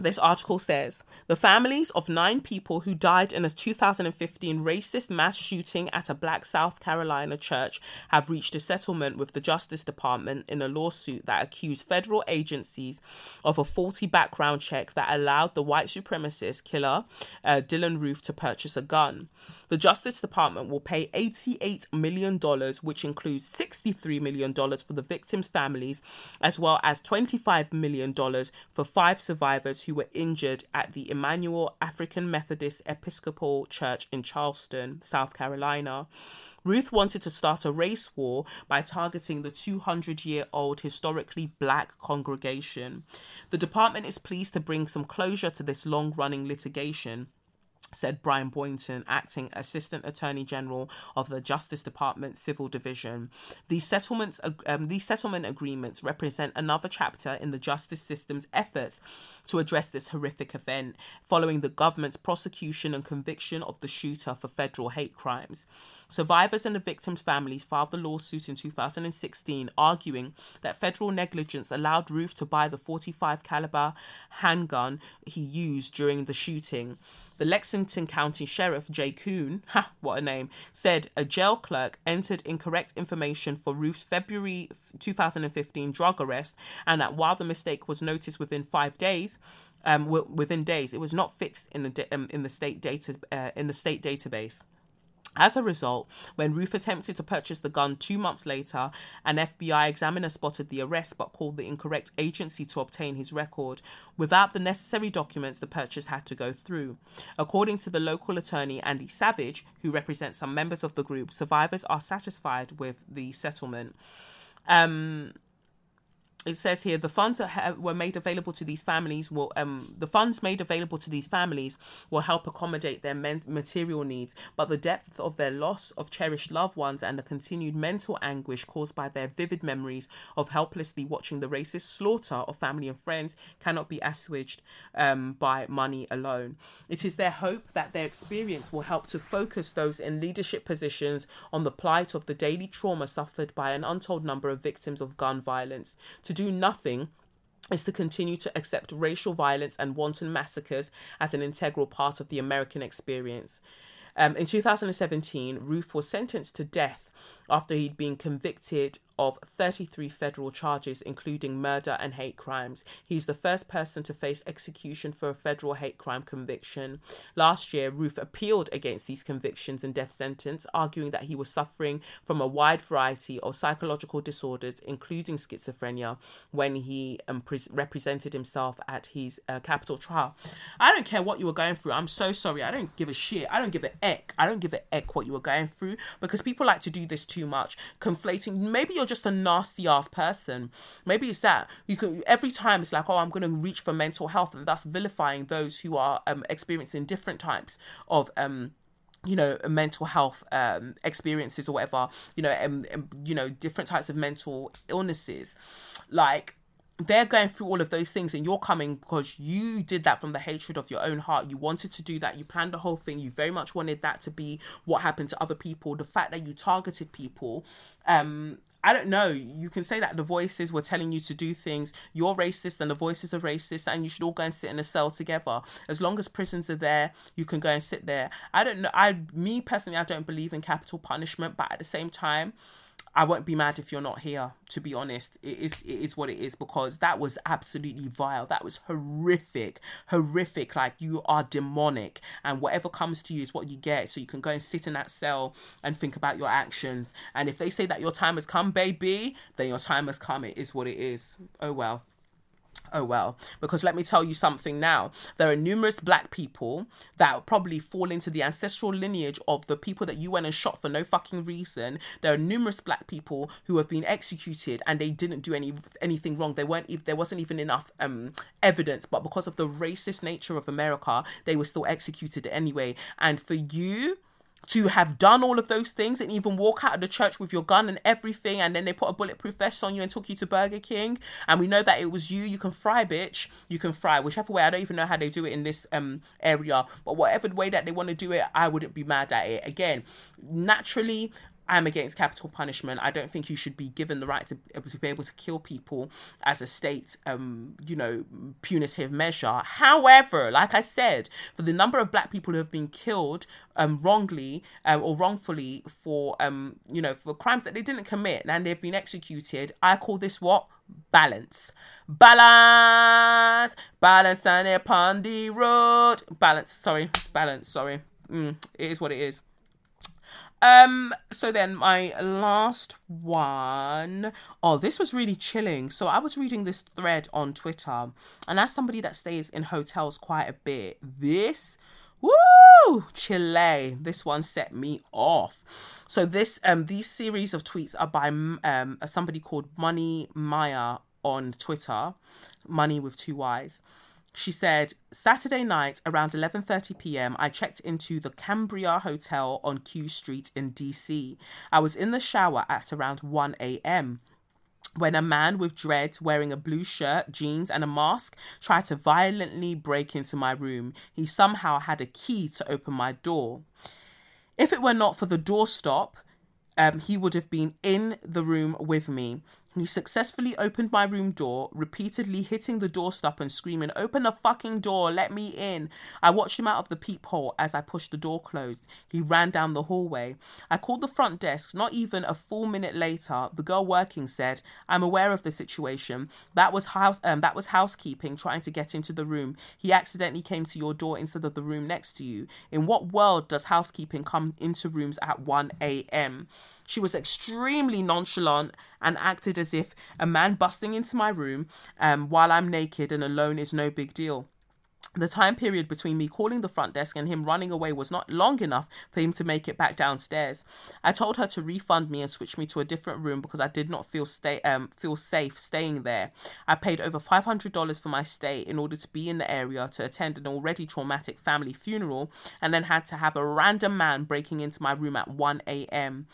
this article says the families of nine people who died in a 2015 racist mass shooting at a black South Carolina church have reached a settlement with the Justice Department in a lawsuit that accused federal agencies of a faulty background check that allowed the white supremacist killer uh, Dylann Roof to purchase a gun. The Justice Department will pay $88 million, which includes $63 million for the victims' families, as well as $25 million for five survivors who were injured at the Emanuel African Methodist Episcopal Church in Charleston, South Carolina. Roof wanted to start a race war by targeting the 200 year old historically black congregation. The department is pleased to bring some closure to this long running litigation said Brian Boynton, acting Assistant Attorney General of the Justice Department Civil Division. These settlements, um, these settlement agreements represent another chapter in the justice system's efforts to address this horrific event, following the government's prosecution and conviction of the shooter for federal hate crimes. Survivors and the victims' families filed the lawsuit in 2016, arguing that federal negligence allowed Roof to buy the 45 caliber handgun he used during the shooting. The Lexington County Sheriff Jay Koon, ha, what a name, said a jail clerk entered incorrect information for Roof's February 2015 drug arrest, and that while the mistake was noticed within five days, um, within days, it was not fixed in the um, in the state data uh, in the state database. As a result, when Roof attempted to purchase the gun two months later, an FBI examiner spotted the arrest but called the incorrect agency to obtain his record. Without the necessary documents, the purchase had to go through. According to the local attorney Andy Savage, who represents some members of the group, survivors are satisfied with the settlement. Um, it says here the funds that were made available to these families will um the funds made available to these families will help accommodate their men- material needs. But the depth of their loss of cherished loved ones and the continued mental anguish caused by their vivid memories of helplessly watching the racist slaughter of family and friends cannot be assuaged um, by money alone. It is their hope that their experience will help to focus those in leadership positions on the plight of the daily trauma suffered by an untold number of victims of gun violence to do nothing is to continue to accept racial violence and wanton massacres as an integral part of the American experience. Um, in 2017, Roof was sentenced to death after he'd been convicted of 33 federal charges, including murder and hate crimes. He's the first person to face execution for a federal hate crime conviction. Last year, Roof appealed against these convictions and death sentence, arguing that he was suffering from a wide variety of psychological disorders, including schizophrenia, when he um, pre- represented himself at his uh, capital trial. I don't care what you were going through. I'm so sorry. I don't give a shit. I don't give a eck. I don't give a eck what you were going through because people like to do this too much, conflating. Maybe you're just a nasty ass person. Maybe it's that you can every time it's like, oh, I'm going to reach for mental health, and that's vilifying those who are um, experiencing different types of um you know mental health um experiences or whatever you know um, um, you know different types of mental illnesses like they're going through all of those things and you're coming because you did that from the hatred of your own heart you wanted to do that you planned the whole thing you very much wanted that to be what happened to other people the fact that you targeted people um I don't know. You can say that the voices were telling you to do things. You're racist and the voices are racist, and you should all go and sit in a cell together. As long as prisons are there, you can go and sit there. I don't know. I, me personally, I don't believe in capital punishment, but at the same time, I won't be mad if you're not here. To be honest, it is it is what it is because that was absolutely vile. That was horrific, horrific. Like you are demonic, and whatever comes to you is what you get. So you can go and sit in that cell and think about your actions. And if they say that your time has come, baby, then your time has come. It is what it is. Oh well. Oh well, because let me tell you something now. There are numerous black people that probably fall into the ancestral lineage of the people that you went and shot for no fucking reason. There are numerous black people who have been executed and they didn't do any anything wrong. They weren't there wasn't even enough um evidence, but because of the racist nature of America, they were still executed anyway. And for you to have done all of those things and even walk out of the church with your gun and everything and then they put a bulletproof vest on you and took you to Burger King. And we know that it was you. You can fry bitch. You can fry whichever way. I don't even know how they do it in this um area. But whatever way that they want to do it I wouldn't be mad at it. Again naturally I'm against capital punishment. I don't think you should be given the right to, to be able to kill people as a state, um, you know, punitive measure. However, like I said, for the number of black people who have been killed um, wrongly um, or wrongfully for, um, you know, for crimes that they didn't commit and they've been executed, I call this what? balance. Balance, balance on the road. Balance, sorry, it's balance, sorry. Mm, it is what it is. Um, so then my last one. Oh, this was really chilling. So I was reading this thread on Twitter, and as somebody that stays in hotels quite a bit, this woo Chile. This one set me off. So this um these series of tweets are by um somebody called Money Maya on Twitter, Money with two Y's. She said Saturday night around 11:30 p.m. I checked into the Cambria Hotel on Q Street in DC. I was in the shower at around 1 a.m. when a man with dreads wearing a blue shirt, jeans and a mask tried to violently break into my room. He somehow had a key to open my door. If it were not for the doorstop, um, he would have been in the room with me. He successfully opened my room door, repeatedly hitting the doorstop and screaming, Open the fucking door, let me in. I watched him out of the peephole as I pushed the door closed. He ran down the hallway. I called the front desk. Not even a full minute later, the girl working said, I'm aware of the situation. That was house um, that was housekeeping trying to get into the room. He accidentally came to your door instead of the room next to you. In what world does housekeeping come into rooms at 1 a.m.? She was extremely nonchalant and acted as if a man busting into my room um, while I'm naked and alone is no big deal. The time period between me calling the front desk and him running away was not long enough for him to make it back downstairs. I told her to refund me and switch me to a different room because I did not feel stay um feel safe staying there. I paid over five hundred dollars for my stay in order to be in the area to attend an already traumatic family funeral, and then had to have a random man breaking into my room at one a.m.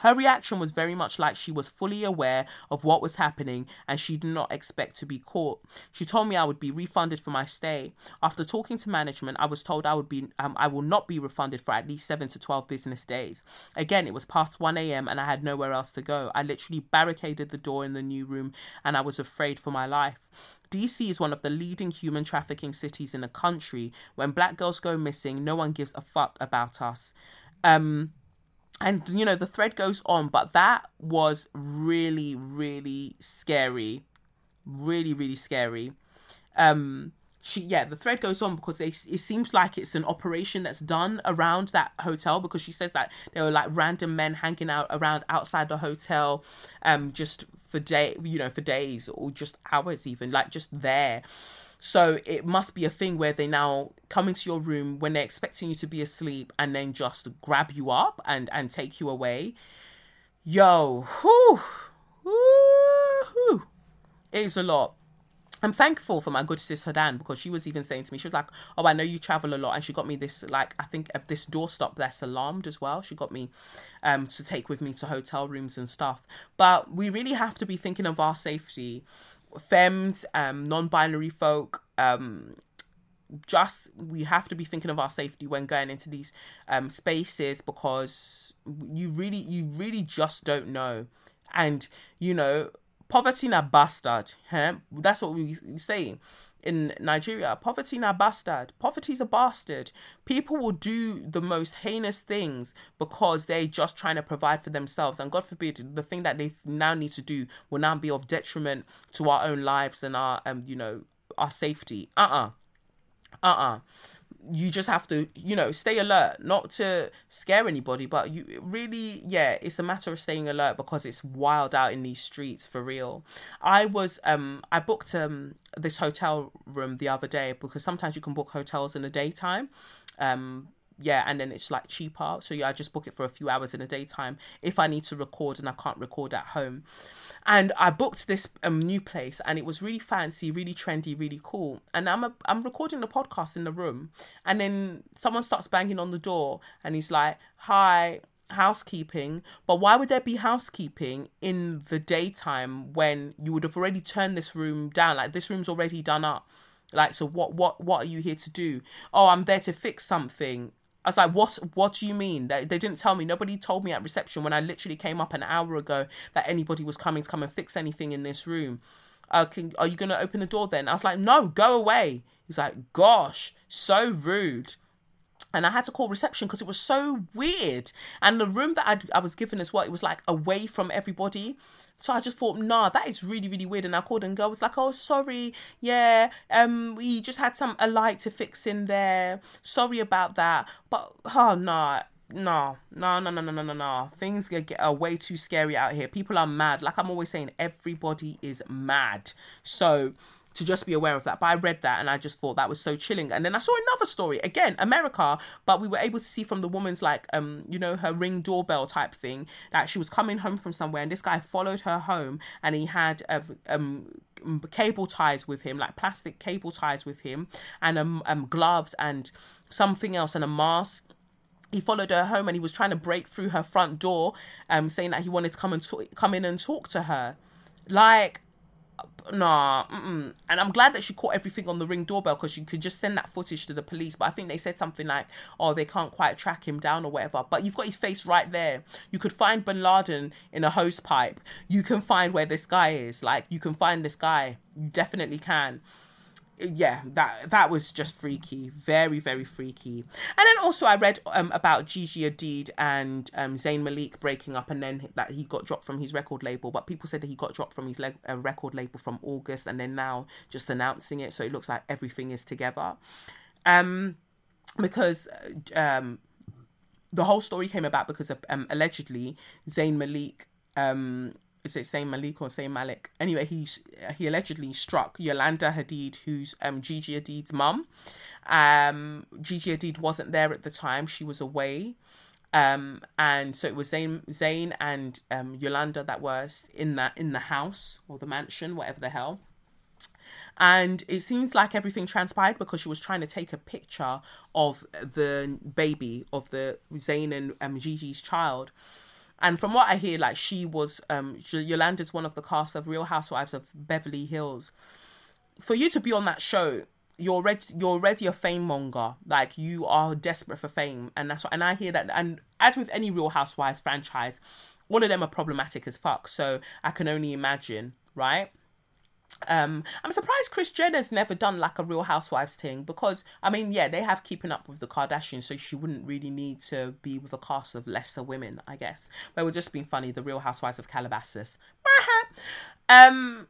Her reaction was very much like she was fully aware of what was happening and she did not expect to be caught. She told me I would be refunded for my stay. After talking to management, I was told I would be um, I will not be refunded for at least 7 to 12 business days. Again, it was past 1 a.m. and I had nowhere else to go. I literally barricaded the door in the new room and I was afraid for my life. DC is one of the leading human trafficking cities in the country. When black girls go missing, no one gives a fuck about us. Um and you know the thread goes on but that was really really scary. Really really scary. Um she yeah the thread goes on because they, it seems like it's an operation that's done around that hotel because she says that there were like random men hanging out around outside the hotel um just for day you know for days or just hours even like just there so it must be a thing where they now come into your room when they're expecting you to be asleep and then just grab you up and and take you away. Yo, whew, whew, it is a lot. I'm thankful for my good sis Hadan because she was even saying to me, she was like, "Oh, I know you travel a lot," and she got me this like I think this doorstop that's alarmed as well. She got me um to take with me to hotel rooms and stuff. But we really have to be thinking of our safety femmes, um, non-binary folk, um, just we have to be thinking of our safety when going into these um spaces because you really you really just don't know and you know poverty na bastard huh? that's what we say in Nigeria, poverty na bastard. Poverty is a bastard. People will do the most heinous things because they're just trying to provide for themselves. And God forbid, the thing that they now need to do will now be of detriment to our own lives and our, um, you know, our safety. Uh uh-uh. uh. Uh-uh you just have to you know stay alert not to scare anybody but you really yeah it's a matter of staying alert because it's wild out in these streets for real. I was um i booked um this hotel room the other day because sometimes you can book hotels in the daytime um yeah and then it's like cheaper so yeah i just book it for a few hours in the daytime if i need to record and i can't record at home and I booked this um, new place and it was really fancy, really trendy, really cool. And I'm a, I'm recording the podcast in the room and then someone starts banging on the door and he's like, "Hi, housekeeping." But why would there be housekeeping in the daytime when you would have already turned this room down? Like this room's already done up. Like so what what what are you here to do? Oh, I'm there to fix something. I was like, what what do you mean? They, they didn't tell me. Nobody told me at reception when I literally came up an hour ago that anybody was coming to come and fix anything in this room. Uh, can, are you going to open the door then? I was like, no, go away. He's like, gosh, so rude. And I had to call reception because it was so weird. And the room that I'd, I was given as well, it was like away from everybody. So I just thought, nah, that is really, really weird. And I called and girl was like, oh, sorry, yeah, um, we just had some a light to fix in there. Sorry about that, but oh nah, no, no, no, no, no, no, no. Things get, get are way too scary out here. People are mad. Like I'm always saying, everybody is mad. So to just be aware of that. But I read that and I just thought that was so chilling. And then I saw another story again, America, but we were able to see from the woman's like um you know her ring doorbell type thing that she was coming home from somewhere and this guy followed her home and he had um, um cable ties with him like plastic cable ties with him and um, um gloves and something else and a mask he followed her home and he was trying to break through her front door um saying that he wanted to come and talk, come in and talk to her like nah mm-mm. and i'm glad that she caught everything on the ring doorbell because she could just send that footage to the police. But i think they said something like oh they can't quite track him down or whatever. But you've got his face right there. You could find bin laden in a hose pipe you can find where this guy is. Like you can find this guy. You definitely can yeah, that that was just freaky, very very freaky. And then also I read um, about Gigi Hadid and um, Zayn Malik breaking up, and then that he got dropped from his record label. But people said that he got dropped from his le- uh, record label from August, and then now just announcing it. So it looks like everything is together. Um, because um, the whole story came about because of, um, allegedly Zayn Malik um is it Saint Malik or Saint Malik? Anyway, he he allegedly struck Yolanda Hadid, who's um Gigi Hadid's mum. Um, Gigi Hadid wasn't there at the time; she was away. Um, and so it was Zayn, Zayn and um, Yolanda that were in that in the house or the mansion, whatever the hell. And it seems like everything transpired because she was trying to take a picture of the baby of the Zayn and um, Gigi's child and from what I hear, like she was, um, Yolanda's one of the cast of Real Housewives of Beverly Hills. For you to be on that show, you're already you're already a fame monger. Like you are desperate for fame, and that's what. And I hear that. And as with any Real Housewives franchise, all of them are problematic as fuck. So I can only imagine, right? Um, I'm surprised Kris Jenner's never done like a Real Housewives thing because I mean, yeah, they have keeping up with the Kardashians, so she wouldn't really need to be with a cast of lesser women, I guess. But it would just be funny, the Real Housewives of Calabasas. um,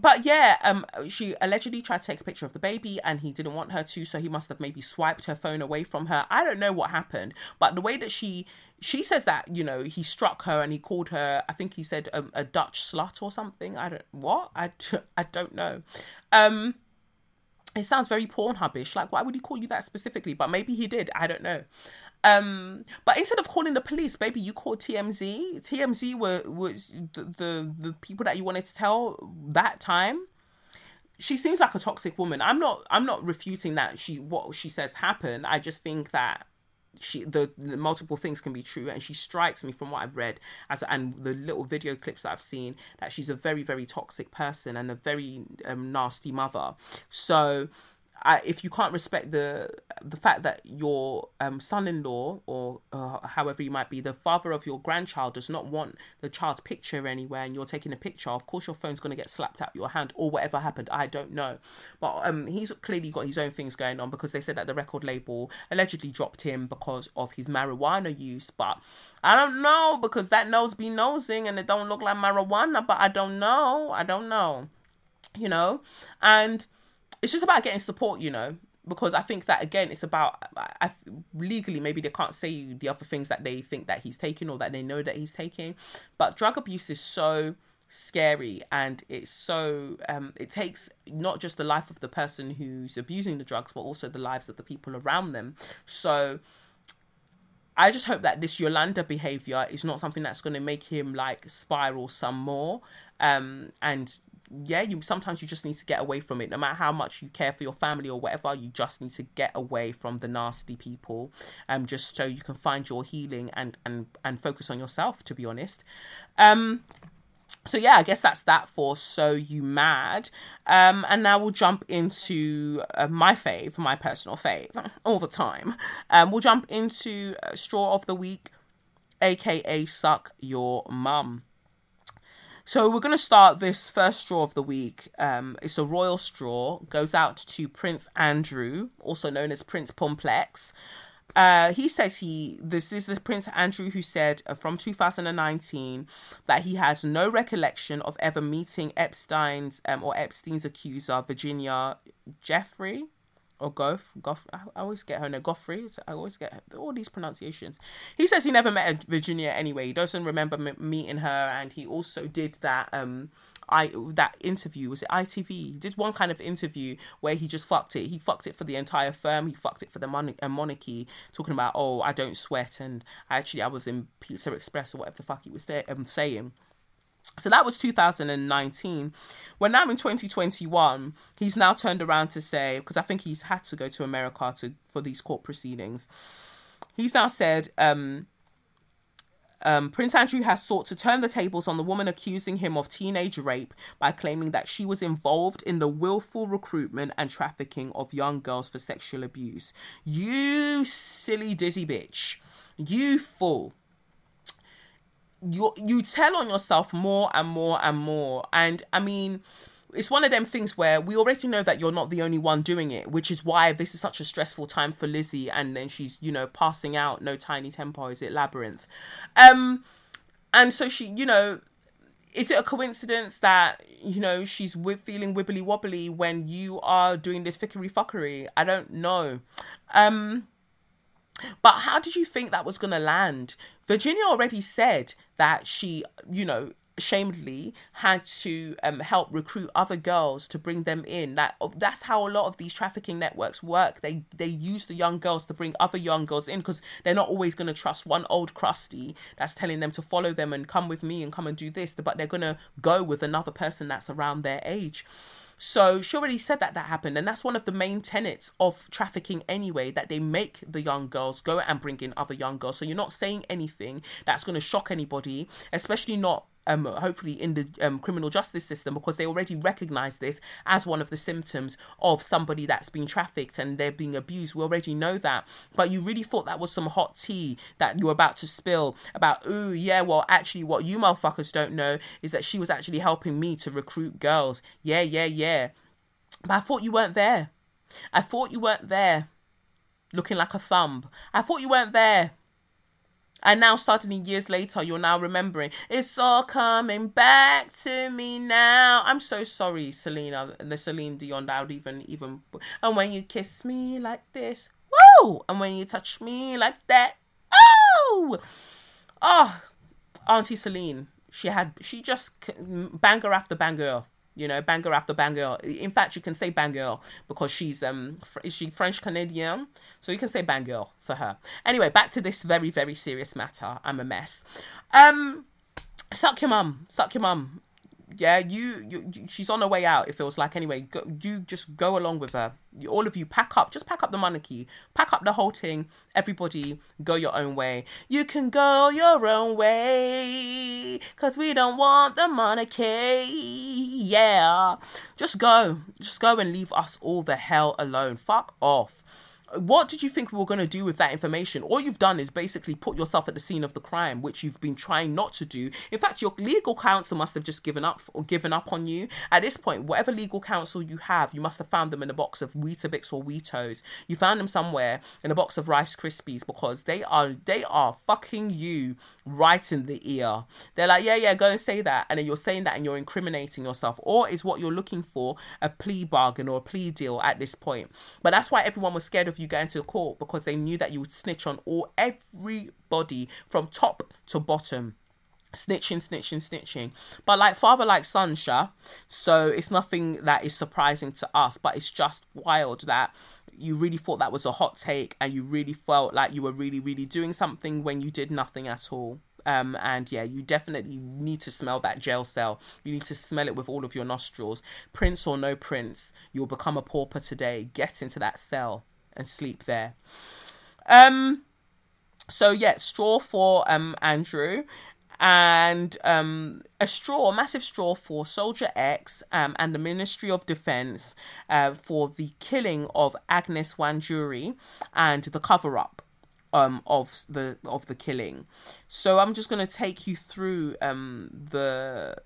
but yeah, um, she allegedly tried to take a picture of the baby and he didn't want her to, so he must have maybe swiped her phone away from her. I don't know what happened, but the way that she she says that you know he struck her and he called her i think he said um, a dutch slut or something. I don't what? I, I don't know. Um it sounds very pornhubish. Like why would he call you that specifically? But maybe he did. I don't know um but instead of calling the police baby you called tmz tmz were was the, the the people that you wanted to tell that time. She seems like a toxic woman. I'm not i'm not refuting that she what she says happened. I just think that she the, the, multiple things can be true. And she strikes me from what i've read as and the little video clips that i've seen that she's a very very toxic person and a very um, nasty mother. So I, if you can't respect the the fact that your um, son-in-law or uh, however you might be the father of your grandchild does not want the child's picture anywhere and you're taking a picture of course your phone's going to get slapped out your hand or whatever happened. I don't know. But um he's clearly got his own things going on because they said that the record label allegedly dropped him because of his marijuana use. But i don't know because that nose be nosing and it don't look like marijuana but i don't know. I don't know. You know? And it's just about getting support, you know, because I think that again, it's about I, legally maybe they can't say the other things that they think that he's taking or that they know that he's taking, but drug abuse is so scary and it's so um it takes not just the life of the person who's abusing the drugs but also the lives of the people around them. So I just hope that this Yolanda behavior is not something that's going to make him like spiral some more um and yeah, you sometimes you just need to get away from it. No matter how much you care for your family or whatever, you just need to get away from the nasty people, um, just so you can find your healing and and and focus on yourself. To be honest, um. So yeah, I guess that's that for So You Mad. Um, and now we'll jump into uh, my fave, my personal fave, all the time. Um, we'll jump into uh, Straw of the Week, aka Suck Your Mum. So we're going to start this first straw of the week. Um, it's a royal straw. Goes out to Prince Andrew, also known as Prince Pumplex. Uh, he says he this is the Prince Andrew who said uh, from 2019 that he has no recollection of ever meeting Epstein's um, or Epstein's accuser Virginia Giuffre or Goff, Goff. I always get her name, Goffrey. I always get all these pronunciations. He says he never met Virginia anyway. He doesn't remember m- meeting her, and he also did that um I that interview was it ITV? He did one kind of interview where he just fucked it. He fucked it for the entire firm. He fucked it for the mon- uh, monarchy, talking about oh I don't sweat and actually I was in Pizza Express or whatever the fuck he was there, um, saying. So that was 2019. We're now in 2021. He's now turned around to say, because I think he's had to go to America to for these court proceedings. He's now said, um, um, Prince Andrew has sought to turn the tables on the woman accusing him of teenage rape by claiming that she was involved in the willful recruitment and trafficking of young girls for sexual abuse. You silly dizzy bitch. You fool you you tell on yourself more and more and more. And i mean it's one of them things where we already know that you're not the only one doing it which is why this is such a stressful time for lizzie. And then she's you know passing out no tiny tempo. Is it labyrinth? Um and so she you know is it a coincidence that you know she's with feeling wibbly wobbly when you are doing this fickery fuckery? I don't know. Um but how did you think that was going to land? Virginia already said that she, you know, shamedly had to um, help recruit other girls to bring them in. That that's how a lot of these trafficking networks work. They they use the young girls to bring other young girls in because they're not always going to trust one old crusty that's telling them to follow them and come with me and come and do this but they're going to go with another person that's around their age so she already said that that happened, and that's one of the main tenets of trafficking anyway. That they make the young girls go and bring in other young girls. So you're not saying anything that's going to shock anybody, especially not um, hopefully in the um, criminal justice system because they already recognize this as one of the symptoms of somebody that's been trafficked and they're being abused. We already know that. But you really thought that was some hot tea that you were about to spill about, ooh, yeah, well, actually, what you motherfuckers don't know is that she was actually helping me to recruit girls. Yeah, yeah, yeah. But I thought you weren't there. I thought you weren't there looking like a thumb. I thought you weren't there and now, starting years later, you're now remembering it's all coming back to me now. I'm so sorry, Selena, the Celine Dion. That even even. And when you kiss me like this, whoa! And when you touch me like that, oh, oh, Auntie Celine. She had she just banger after banger you know, banger after banger. In fact, you can say banger because she's um is she French Canadian, so you can say banger for her. Anyway, back to this very very serious matter. I'm a mess. Um, suck your mum, suck your mum yeah, you, you, she's on her way out. It feels like anyway. Go, you just go along with her. You, all of you pack up, just pack up the monarchy, pack up the whole thing. Everybody, go your own way. You can go your own way, cause we don't want the monarchy. Yeah, just go, just go and leave us all the hell alone. Fuck off what did you think we were going to do with that information? All you've done is basically put yourself at the scene of the crime, which you've been trying not to do. In fact, your legal counsel must have just given up or given up on you. At this point, whatever legal counsel you have, you must have found them in a box of Weetabix or Weetos. You found them somewhere in a box of Rice Krispies because they are they are fucking you right in the ear. They're like, yeah, yeah, go and say that, and then you're saying that and you're incriminating yourself, or is what you're looking for a plea bargain or a plea deal at this point? But that's why everyone was scared of you going to court because they knew that you would snitch on all everybody from top to bottom snitching, snitching, snitching. But like father, like son, Sha. So it's nothing that is surprising to us, but it's just wild that you really thought that was a hot take and you really felt like you were really, really doing something when you did nothing at all. Um, and yeah, you definitely need to smell that jail cell. You need to smell it with all of your nostrils. Prince or no prince, you'll become a pauper today. Get into that cell and sleep there. Um, so yeah, straw for um Andrew and um, a straw, a massive straw for Soldier X um, and the Ministry of Defense uh, for the killing of Agnes Wanjiru and the cover up um, of the of the killing. So I'm just going to take you through um, the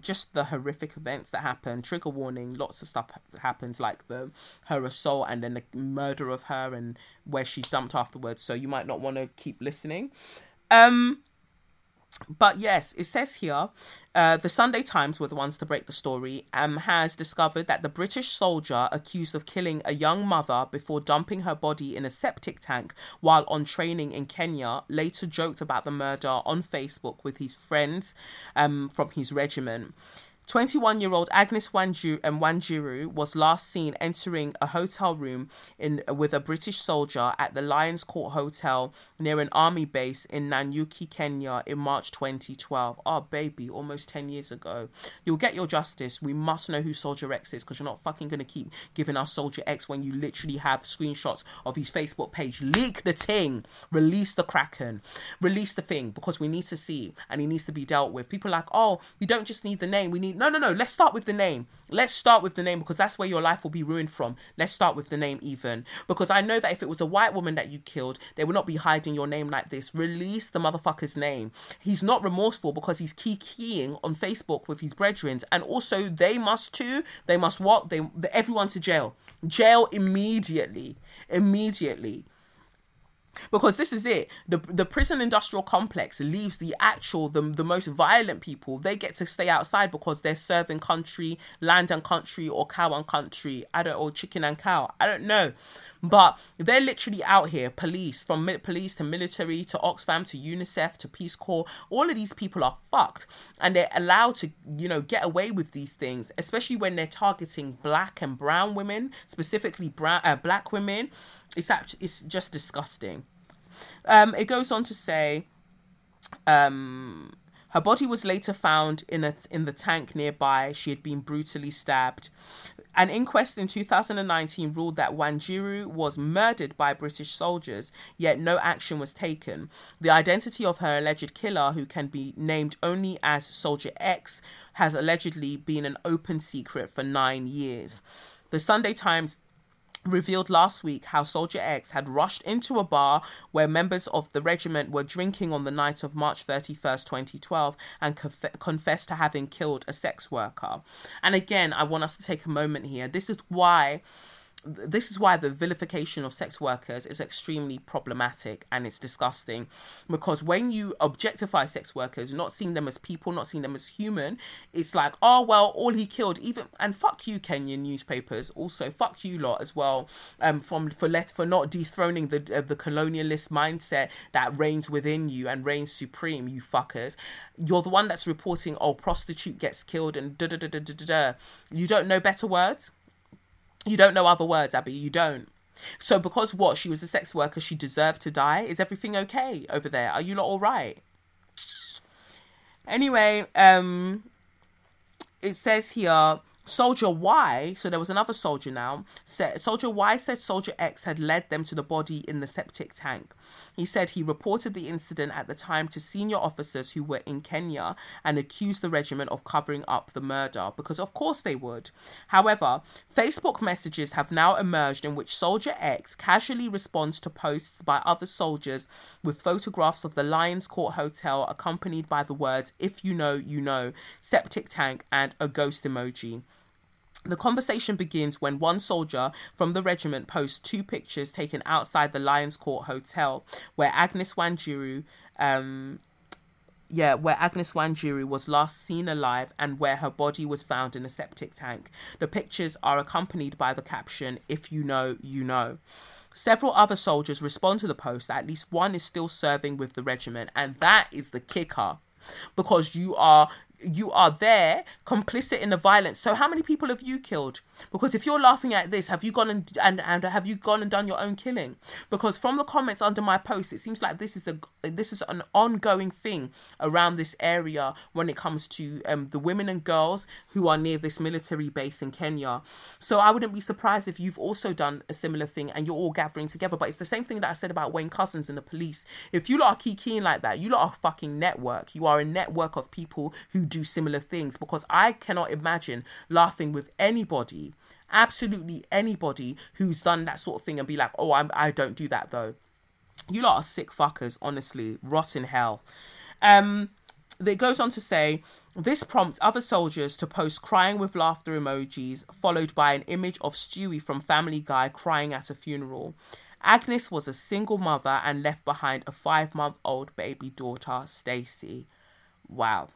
just the horrific events that happened trigger warning lots of stuff happens like the her assault and then the murder of her and where she's dumped afterwards so you might not want to keep listening um but yes, it says here uh, the Sunday Times were the ones to break the story, um, has discovered that the British soldier accused of killing a young mother before dumping her body in a septic tank while on training in Kenya later joked about the murder on Facebook with his friends um, from his regiment. 21 year old Agnes Wanjiru, um, Wanjiru was last seen entering a hotel room in with a British soldier at the Lions Court Hotel near an army base in Nanyuki, Kenya in March 2012. Oh, baby, almost 10 years ago. You'll get your justice. We must know who Soldier X is because you're not fucking going to keep giving us Soldier X when you literally have screenshots of his Facebook page. Leak the thing. Release the Kraken. Release the thing because we need to see and he needs to be dealt with. People are like, oh, we don't just need the name. We need no, no, no. Let's start with the name. Let's start with the name because that's where your life will be ruined from. Let's start with the name, even. Because I know that if it was a white woman that you killed, they would not be hiding your name like this. Release the motherfucker's name. He's not remorseful because he's key keying on Facebook with his brethren. And also, they must too. They must what? They, everyone to jail. Jail immediately. Immediately because this is it. The the prison industrial complex leaves the actual the, the most violent people. They get to stay outside because they're serving country land and country or cow and country i don't or chicken and cow. I don't know. But they're literally out here. Police from police to military to oxfam to unicef to peace corps. All of these people are fucked. And they're allowed to you know get away with these things especially when they're targeting black and brown women specifically brown uh, black women it's actually it's just disgusting. Um, it goes on to say, um, her body was later found in a in the tank nearby. She had been brutally stabbed. An inquest in 2019 ruled that Wanjiru was murdered by British soldiers, yet no action was taken. The identity of her alleged killer, who can be named only as Soldier X, has allegedly been an open secret for nine years. The Sunday Times revealed last week how Soldier X had rushed into a bar where members of the regiment were drinking on the night of March 31st, 2012, and conf- confessed to having killed a sex worker. And again, I want us to take a moment here. This is why this is why the vilification of sex workers is extremely problematic and it's disgusting because when you objectify sex workers not seeing them as people not seeing them as human it's like oh well all he killed even and fuck you kenyan newspapers. Also fuck you lot as well um from for let for not dethroning the uh, the colonialist mindset that reigns within you and reigns supreme you fuckers. You're the one that's reporting oh prostitute gets killed and da da da da da da you don't know better words you don't know other words, Abby. You don't. So because what she was a sex worker, she deserved to die. Is everything okay over there? Are you not all right? Anyway, um, it says here Soldier Y, so there was another soldier now, said Soldier Y said Soldier X had led them to the body in the septic tank. He said he reported the incident at the time to senior officers who were in Kenya and accused the regiment of covering up the murder because of course they would. However, Facebook messages have now emerged in which Soldier X casually responds to posts by other soldiers with photographs of the Lions Court Hotel accompanied by the words if you know you know, septic tank and a ghost emoji. The conversation begins when one soldier from the regiment posts two pictures taken outside the Lions Court Hotel, where Agnes Wanjiru, um, yeah, where Agnes Wanjiru was last seen alive and where her body was found in a septic tank. The pictures are accompanied by the caption, If you know, you know. Several other soldiers respond to the post. At least one is still serving with the regiment, and that is the kicker because you are you are there complicit in the violence. So how many people have you killed? Because if you're laughing at this have you gone and, and and have you gone and done your own killing? Because from the comments under my post it seems like this is a this is an ongoing thing around this area when it comes to um, the women and girls who are near this military base in Kenya. So I wouldn't be surprised if you've also done a similar thing and you're all gathering together. But it's the same thing that I said about Wayne Couzens and the police. If you lot are keying like that you lot are fucking network. You are a network of people who do similar things because I cannot imagine laughing with anybody, absolutely anybody who's done that sort of thing and be like, oh, I'm, I don't do that though. You lot are sick fuckers, honestly. Rot in hell. Um, it goes on to say, this prompts other soldiers to post crying with laughter emojis, followed by an image of Stewie from Family Guy crying at a funeral. Agnes was a single mother and left behind a five month old baby daughter, Stacy. Wow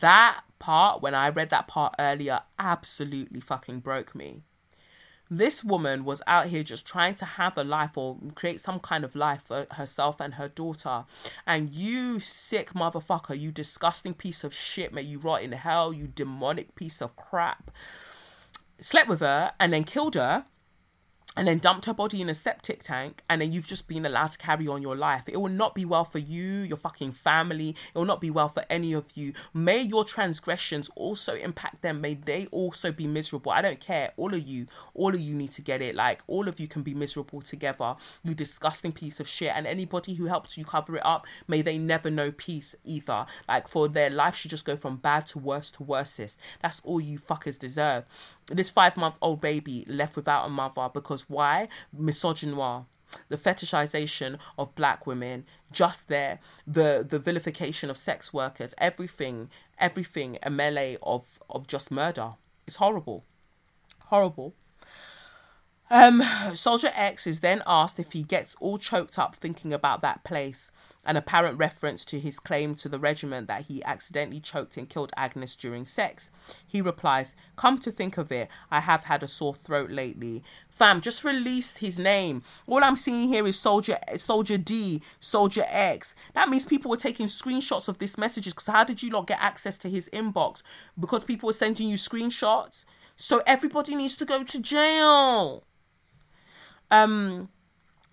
that part, when I read that part earlier, absolutely fucking broke me. This woman was out here just trying to have a life or create some kind of life for herself and her daughter. And you sick motherfucker, you disgusting piece of shit, may you rot in hell, you demonic piece of crap. Slept with her and then killed her and then dumped her body in a septic tank and then you've just been allowed to carry on your life. It will not be well for you your fucking family. It will not be well for any of you. May your transgressions also impact them. May they also be miserable. I don't care. All of you all of you need to get it. Like all of you can be miserable together. You disgusting piece of shit. And anybody who helped you cover it up may they never know peace either. Like for their life should just go from bad to worse to worstest. That's all you fuckers deserve this five month old baby left without a mother because why? Misogynoir the fetishization of black women just there the the vilification of sex workers everything everything a melee of of just murder. It's horrible. Horrible. Um soldier x is then asked if he gets all choked up thinking about that place an apparent reference to his claim to the regiment that he accidentally choked and killed Agnes during sex. He replies, Come to think of it, I have had a sore throat lately. Fam, just released his name. All I'm seeing here is Soldier Soldier D, Soldier X. That means people were taking screenshots of this messages because how did you not get access to his inbox? Because people were sending you screenshots. So everybody needs to go to jail. Um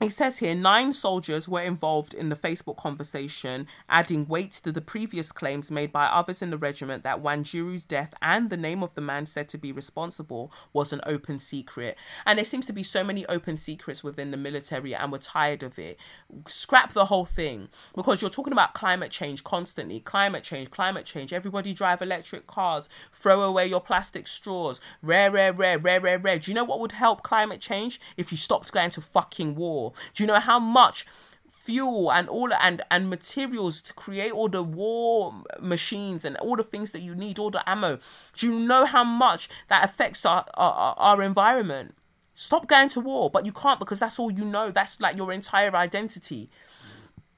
it says here nine soldiers were involved in the Facebook conversation, adding weight to the previous claims made by others in the regiment that Wanjiru's death and the name of the man said to be responsible was an open secret. And there seems to be so many open secrets within the military, and we're tired of it. Scrap the whole thing because you're talking about climate change constantly. Climate change, climate change. Everybody drive electric cars. Throw away your plastic straws. Rare, rare, rare, rare, rare, rare. Do you know what would help climate change if you stopped going to fucking war? Do you know how much fuel and all and and materials to create all the war machines and all the things that you need all the ammo? Do you know how much that affects our our, our environment? Stop going to war but you can't because that's all you know. That's like your entire identity.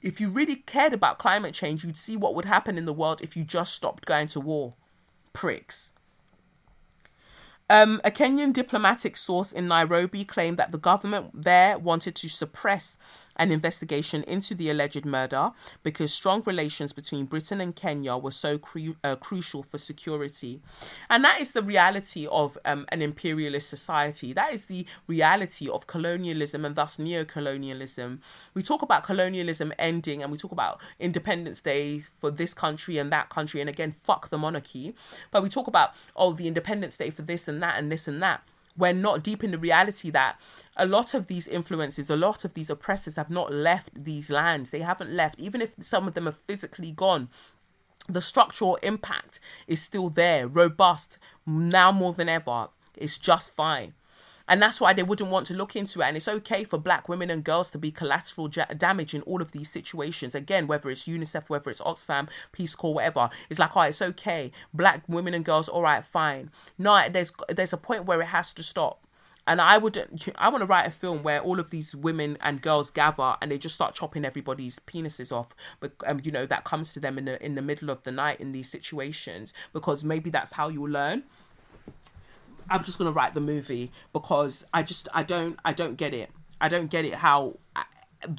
If you really cared about climate change you'd see what would happen in the world if you just stopped going to war pricks um, a Kenyan diplomatic source in Nairobi claimed that the government there wanted to suppress an investigation into the alleged murder because strong relations between Britain and Kenya were so cru- uh, crucial for security. And that is the reality of um, an imperialist society. That is the reality of colonialism and thus neo-colonialism. We talk about colonialism ending and we talk about Independence Day for this country and that country and again fuck the monarchy. But we talk about oh the Independence Day for this and that and this and that we're not deep in the reality that a lot of these influences, a lot of these oppressors have not left these lands. They haven't left, even if some of them are physically gone. The structural impact is still there, robust, now more than ever. It's just fine. And that's why they wouldn't want to look into it. And it's okay for black women and girls to be collateral ja- damage in all of these situations. Again, whether it's UNICEF, whether it's Oxfam, Peace Corps, whatever. It's like, oh, it's okay. Black women and girls, all right, fine. No, there's there's a point where it has to stop. And I would, I want to write a film where all of these women and girls gather and they just start chopping everybody's penises off. But um, you know that comes to them in the in the middle of the night in these situations because maybe that's how you'll learn. I'm just gonna write the movie because I just I don't I don't get it. I don't get it how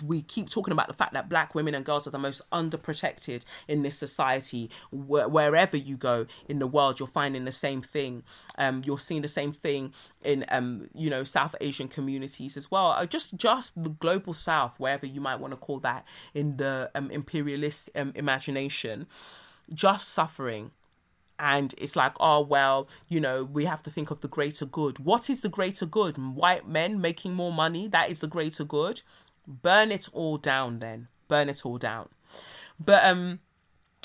we keep talking about the fact that black women and girls are the most underprotected in this society. Where, wherever you go in the world, you're finding the same thing. Um, you're seeing the same thing in um, you know, South Asian communities as well. Uh, just just the global South, wherever you might want to call that in the um, imperialist um, imagination, just suffering and it's like oh well you know we have to think of the greater good what is the greater good white men making more money that is the greater good burn it all down then. Burn it all down. But um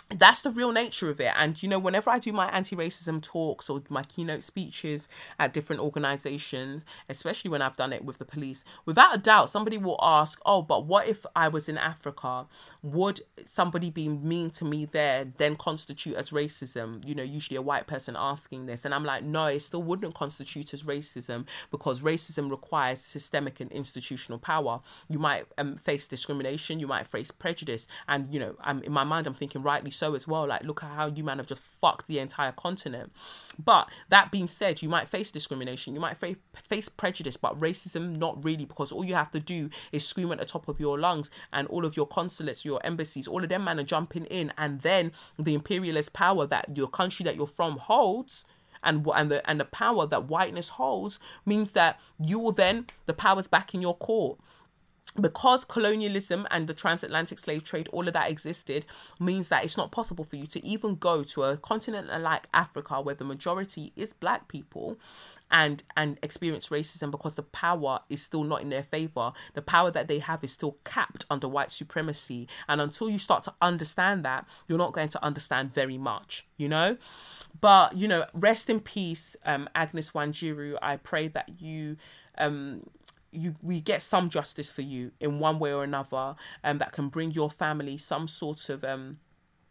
that's the real nature of it. And you know, whenever I do my anti-racism talks or my keynote speeches at different organizations, especially when I've done it with the police, without a doubt, somebody will ask, "Oh, but what if I was in Africa? Would somebody be mean to me there then constitute as racism?" You know, usually a white person asking this, and I'm like, "No, it still wouldn't constitute as racism because racism requires systemic and institutional power. You might um, face discrimination, you might face prejudice, and you know, I'm in my mind, I'm thinking rightly so as well. Like, look at how you man have just fucked the entire continent. But that being said, you might face discrimination, you might fa- face prejudice, but racism, not really, because all you have to do is scream at the top of your lungs, and all of your consulates, your embassies, all of them man are jumping in, and then the imperialist power that your country that you're from holds and and the and the power that whiteness holds means that you will then the power's back in your court because colonialism and the transatlantic slave trade, all of that existed, means that it's not possible for you to even go to a continent like Africa where the majority is black people and and experience racism because the power is still not in their favor. The power that they have is still capped under white supremacy. And until you start to understand that you're not going to understand very much you know? But you know rest in peace um agnes wanjiru. I pray that you um you we get some justice for you in one way or another and um, that can bring your family some sort of um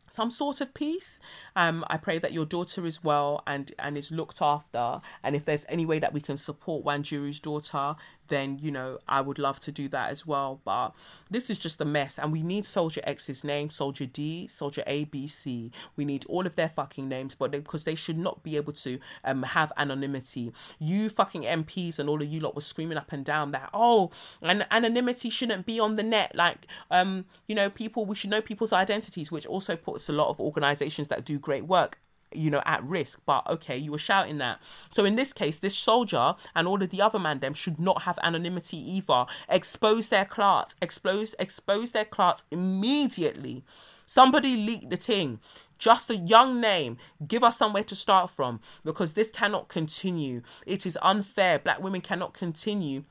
some sort of peace. Um, I pray that your daughter is well and and is looked after. And if there's any way that we can support Wanjiru's daughter, then you know I would love to do that as well. But this is just a mess, and we need Soldier X's name, Soldier D, Soldier A, B, C. We need all of their fucking names, but because they, they, should not be able to um have anonymity. You fucking MPs and all of you lot were screaming up and down that oh, and anonymity shouldn't be on the net. Like um, you know, people we should know people's identities, which also puts a lot of organizations that do great work you know, at risk. But okay, you were shouting that. So in this case, this soldier and all of the other man them should not have anonymity either. Expose their clerks, expose expose their clerks immediately. Somebody leak the thing. Just a young name. Give us somewhere to start from because this cannot continue. It is unfair. Black women cannot continue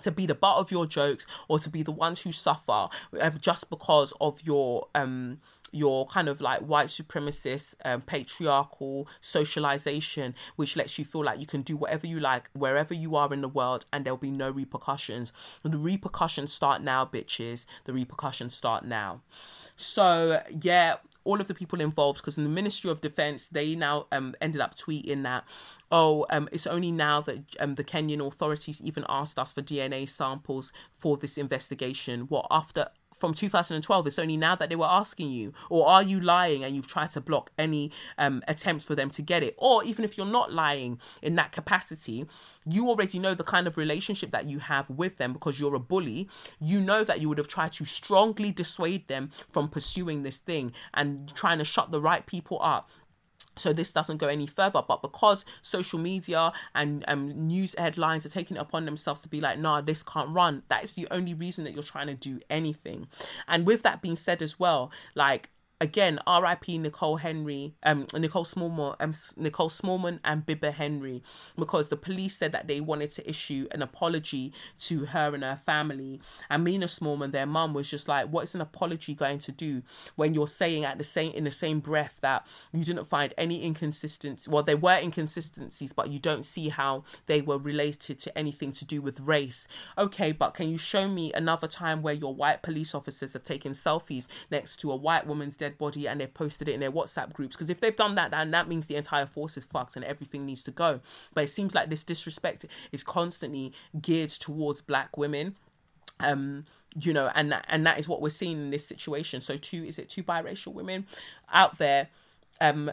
to be the butt of your jokes or to be the ones who suffer um, just because of your um your kind of like white supremacist um, patriarchal socialization which lets you feel like you can do whatever you like wherever you are in the world and there'll be no repercussions. The repercussions start now bitches. The repercussions start now. So yeah all of the people involved because in the ministry of defense they now um ended up tweeting that oh um it's only now that um the kenyan authorities even asked us for dna samples for this investigation. What after from 2012 it's only now that they were asking you or are you lying and you've tried to block any um, attempts for them to get it? Or even if you're not lying in that capacity you already know the kind of relationship that you have with them because you're a bully. You know that you would have tried to strongly dissuade them from pursuing this thing and trying to shut the right people up so this doesn't go any further but because social media and um, news headlines are taking it upon themselves to be like nah this can't run that is the only reason that you're trying to do anything. And with that being said as well like again, R.I.P. Nicole Henry, um, Nicole Smallman, um, Nicole Smallman and Bibaa Henry, because the police said that they wanted to issue an apology to her and her family. And Mina Smallman, their mum, was just like, "What is an apology going to do when you're saying at the same in the same breath that you didn't find any inconsistencies? Well, there were inconsistencies, but you don't see how they were related to anything to do with race. Okay, but can you show me another time where your white police officers have taken selfies next to a white woman's dead dead body and they've posted it in their WhatsApp groups. Because if they've done that, then that means the entire force is fucked and everything needs to go. But it seems like this disrespect is constantly geared towards black women. Um, you know, and that, and that is what we're seeing in this situation. So two is it two biracial women out there um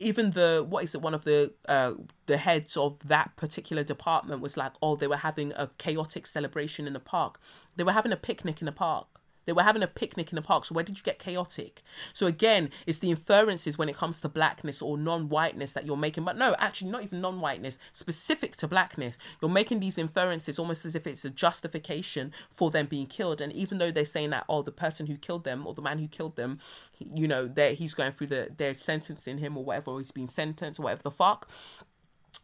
even the what is it one of the uh the heads of that particular department was like oh they were having a chaotic celebration in the park they were having a picnic in the park they were having a picnic in the park. So where did you get chaotic? So again, it's the inferences when it comes to blackness or non-whiteness that you're making. But no, actually not even non-whiteness, specific to blackness. You're making these inferences almost as if it's a justification for them being killed. And even though they're saying that, oh, the person who killed them or the man who killed them, you know, that he's going through the they're sentencing him or whatever, or he's been sentenced or whatever the fuck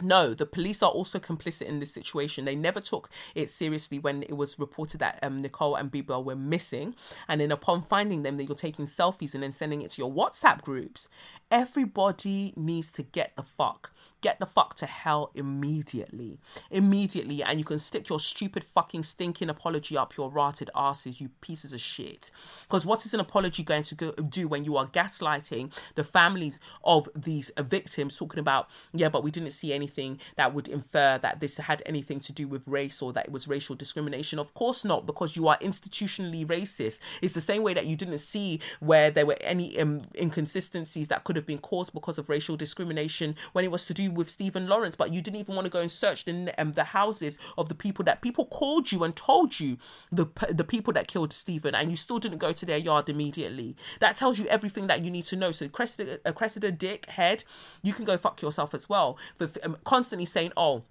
no, the police are also complicit in this situation. They never took it seriously when it was reported that um, Nicole and Bibaa were missing. And then upon finding them, that you're taking selfies and then sending it to your WhatsApp groups. Everybody needs to get the fuck get the fuck to hell immediately. Immediately. And you can stick your stupid fucking stinking apology up your rotted asses, you pieces of shit. Because what is an apology going to go, do when you are gaslighting the families of these victims, talking about, yeah, but we didn't see anything that would infer that this had anything to do with race or that it was racial discrimination? Of course not, because you are institutionally racist. It's the same way that you didn't see where there were any um, inconsistencies that could have been caused because of racial discrimination when it was to do with Stephen Lawrence, but you didn't even want to go and search the um, the houses of the people that people called you and told you the the people that killed Stephen, and you still didn't go to their yard immediately. That tells you everything that you need to know. So Cressida, a Cressida dick head, you can go fuck yourself as well for um, constantly saying, "Oh."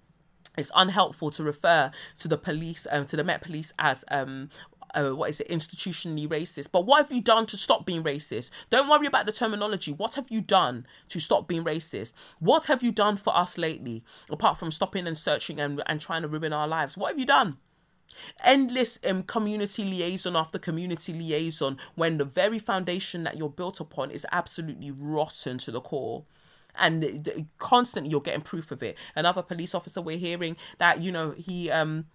It's unhelpful to refer to the police, um, to the Met Police as um, uh, what is it, institutionally racist. But what have you done to stop being racist? Don't worry about the terminology. What have you done to stop being racist? What have you done for us lately, apart from stopping and searching and, and trying to ruin our lives? What have you done? Endless um, community liaison after community liaison when the very foundation that you're built upon is absolutely rotten to the core and constantly you're getting proof of it. Another police officer we're hearing that you know he um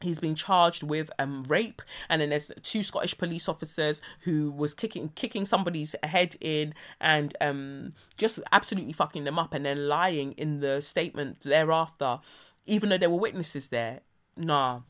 he's been charged with um rape and then there's two scottish police officers who was kicking kicking somebody's head in and um just absolutely fucking them up and then lying in the statement thereafter even though there were witnesses there nah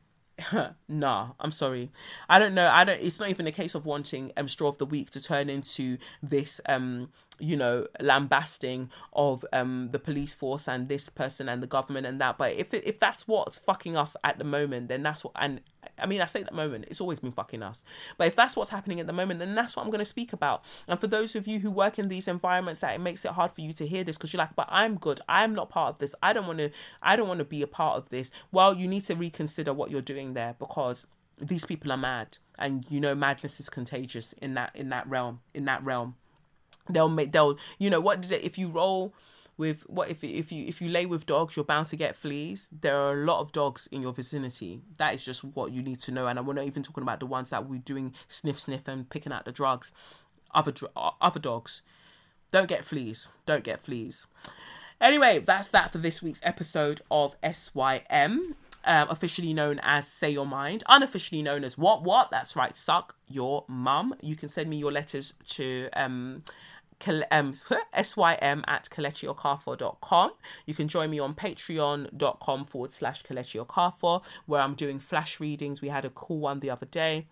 nah, I'm sorry. I don't know. I don't. It's not even a case of wanting um straw of the week to turn into this um you know lambasting of um the police force and this person and the government and that. But if if that's what's fucking us at the moment then that's what and I mean I say at the moment it's always been fucking us. But if that's what's happening at the moment then that's what I'm going to speak about. And for those of you who work in these environments that it makes it hard for you to hear this because you're like but I'm good. I'm not part of this. I don't want to I don't want to be a part of this. Well you need to reconsider what you're doing there because these people are mad. And you know madness is contagious in that in that realm in that realm they'll make they'll you know what did it, if you roll with what if if you if you lay with dogs you're bound to get fleas. There are a lot of dogs in your vicinity. That is just what you need to know. And we're not even talking about the ones that we're doing sniff sniff and picking out the drugs. Other other dogs. Don't get fleas. Don't get fleas. Anyway that's that for this week's episode of sym um, officially known as Say Your Mind, unofficially known as What What. That's right, suck your mum. You can send me your letters to um, um, sym at kelechiokafor.com. You can join me on patreon.com forward slash kelechiokafor, where I'm doing flash readings. We had a cool one the other day.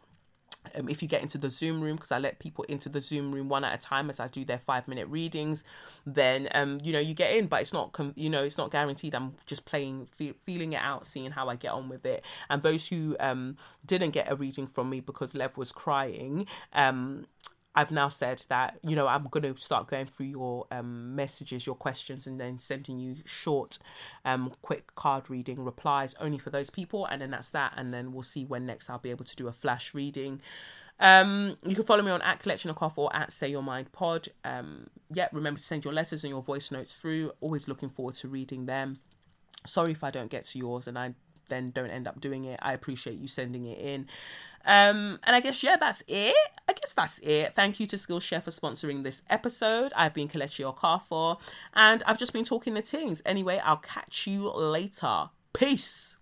Um, if you get into the Zoom room, because I let people into the Zoom room one at a time as I do their five minute readings, then um, you know you get in, but it's not com- you know it's not guaranteed. I'm just playing, fe- feeling it out, seeing how I get on with it. And those who um didn't get a reading from me because Lev was crying, um I've now said that you know I'm going to start going through your um, messages, your questions, and then sending you short, um, quick card reading replies only for those people, and then that's that. And then we'll see when next I'll be able to do a flash reading. Um, you can follow me on at Kelechnekoff or at Say Your Mind Pod. Um, yeah, remember to send your letters and your voice notes through. Always looking forward to reading them. Sorry if I don't get to yours and I then don't end up doing it. I appreciate you sending it in. Um, and I guess, yeah, that's it. I guess that's it. Thank you to Skillshare for sponsoring this episode. I've been Kelechi Okafor, and I've just been talking to things. Anyway, I'll catch you later. Peace.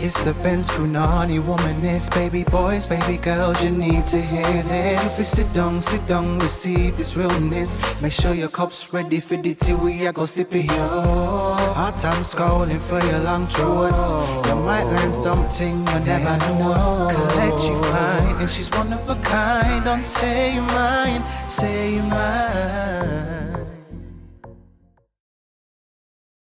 It's the Benz Brunani womanist, baby boys, baby girls, you need to hear this. You sit down, sit down, receive this realness. Make sure your cup's ready for the tea, we are go sip it, yo. Hard times calling for your long throats. You might learn something you never know. Collect you fine, and she's one of a kind. Don't say you mine, say you mine.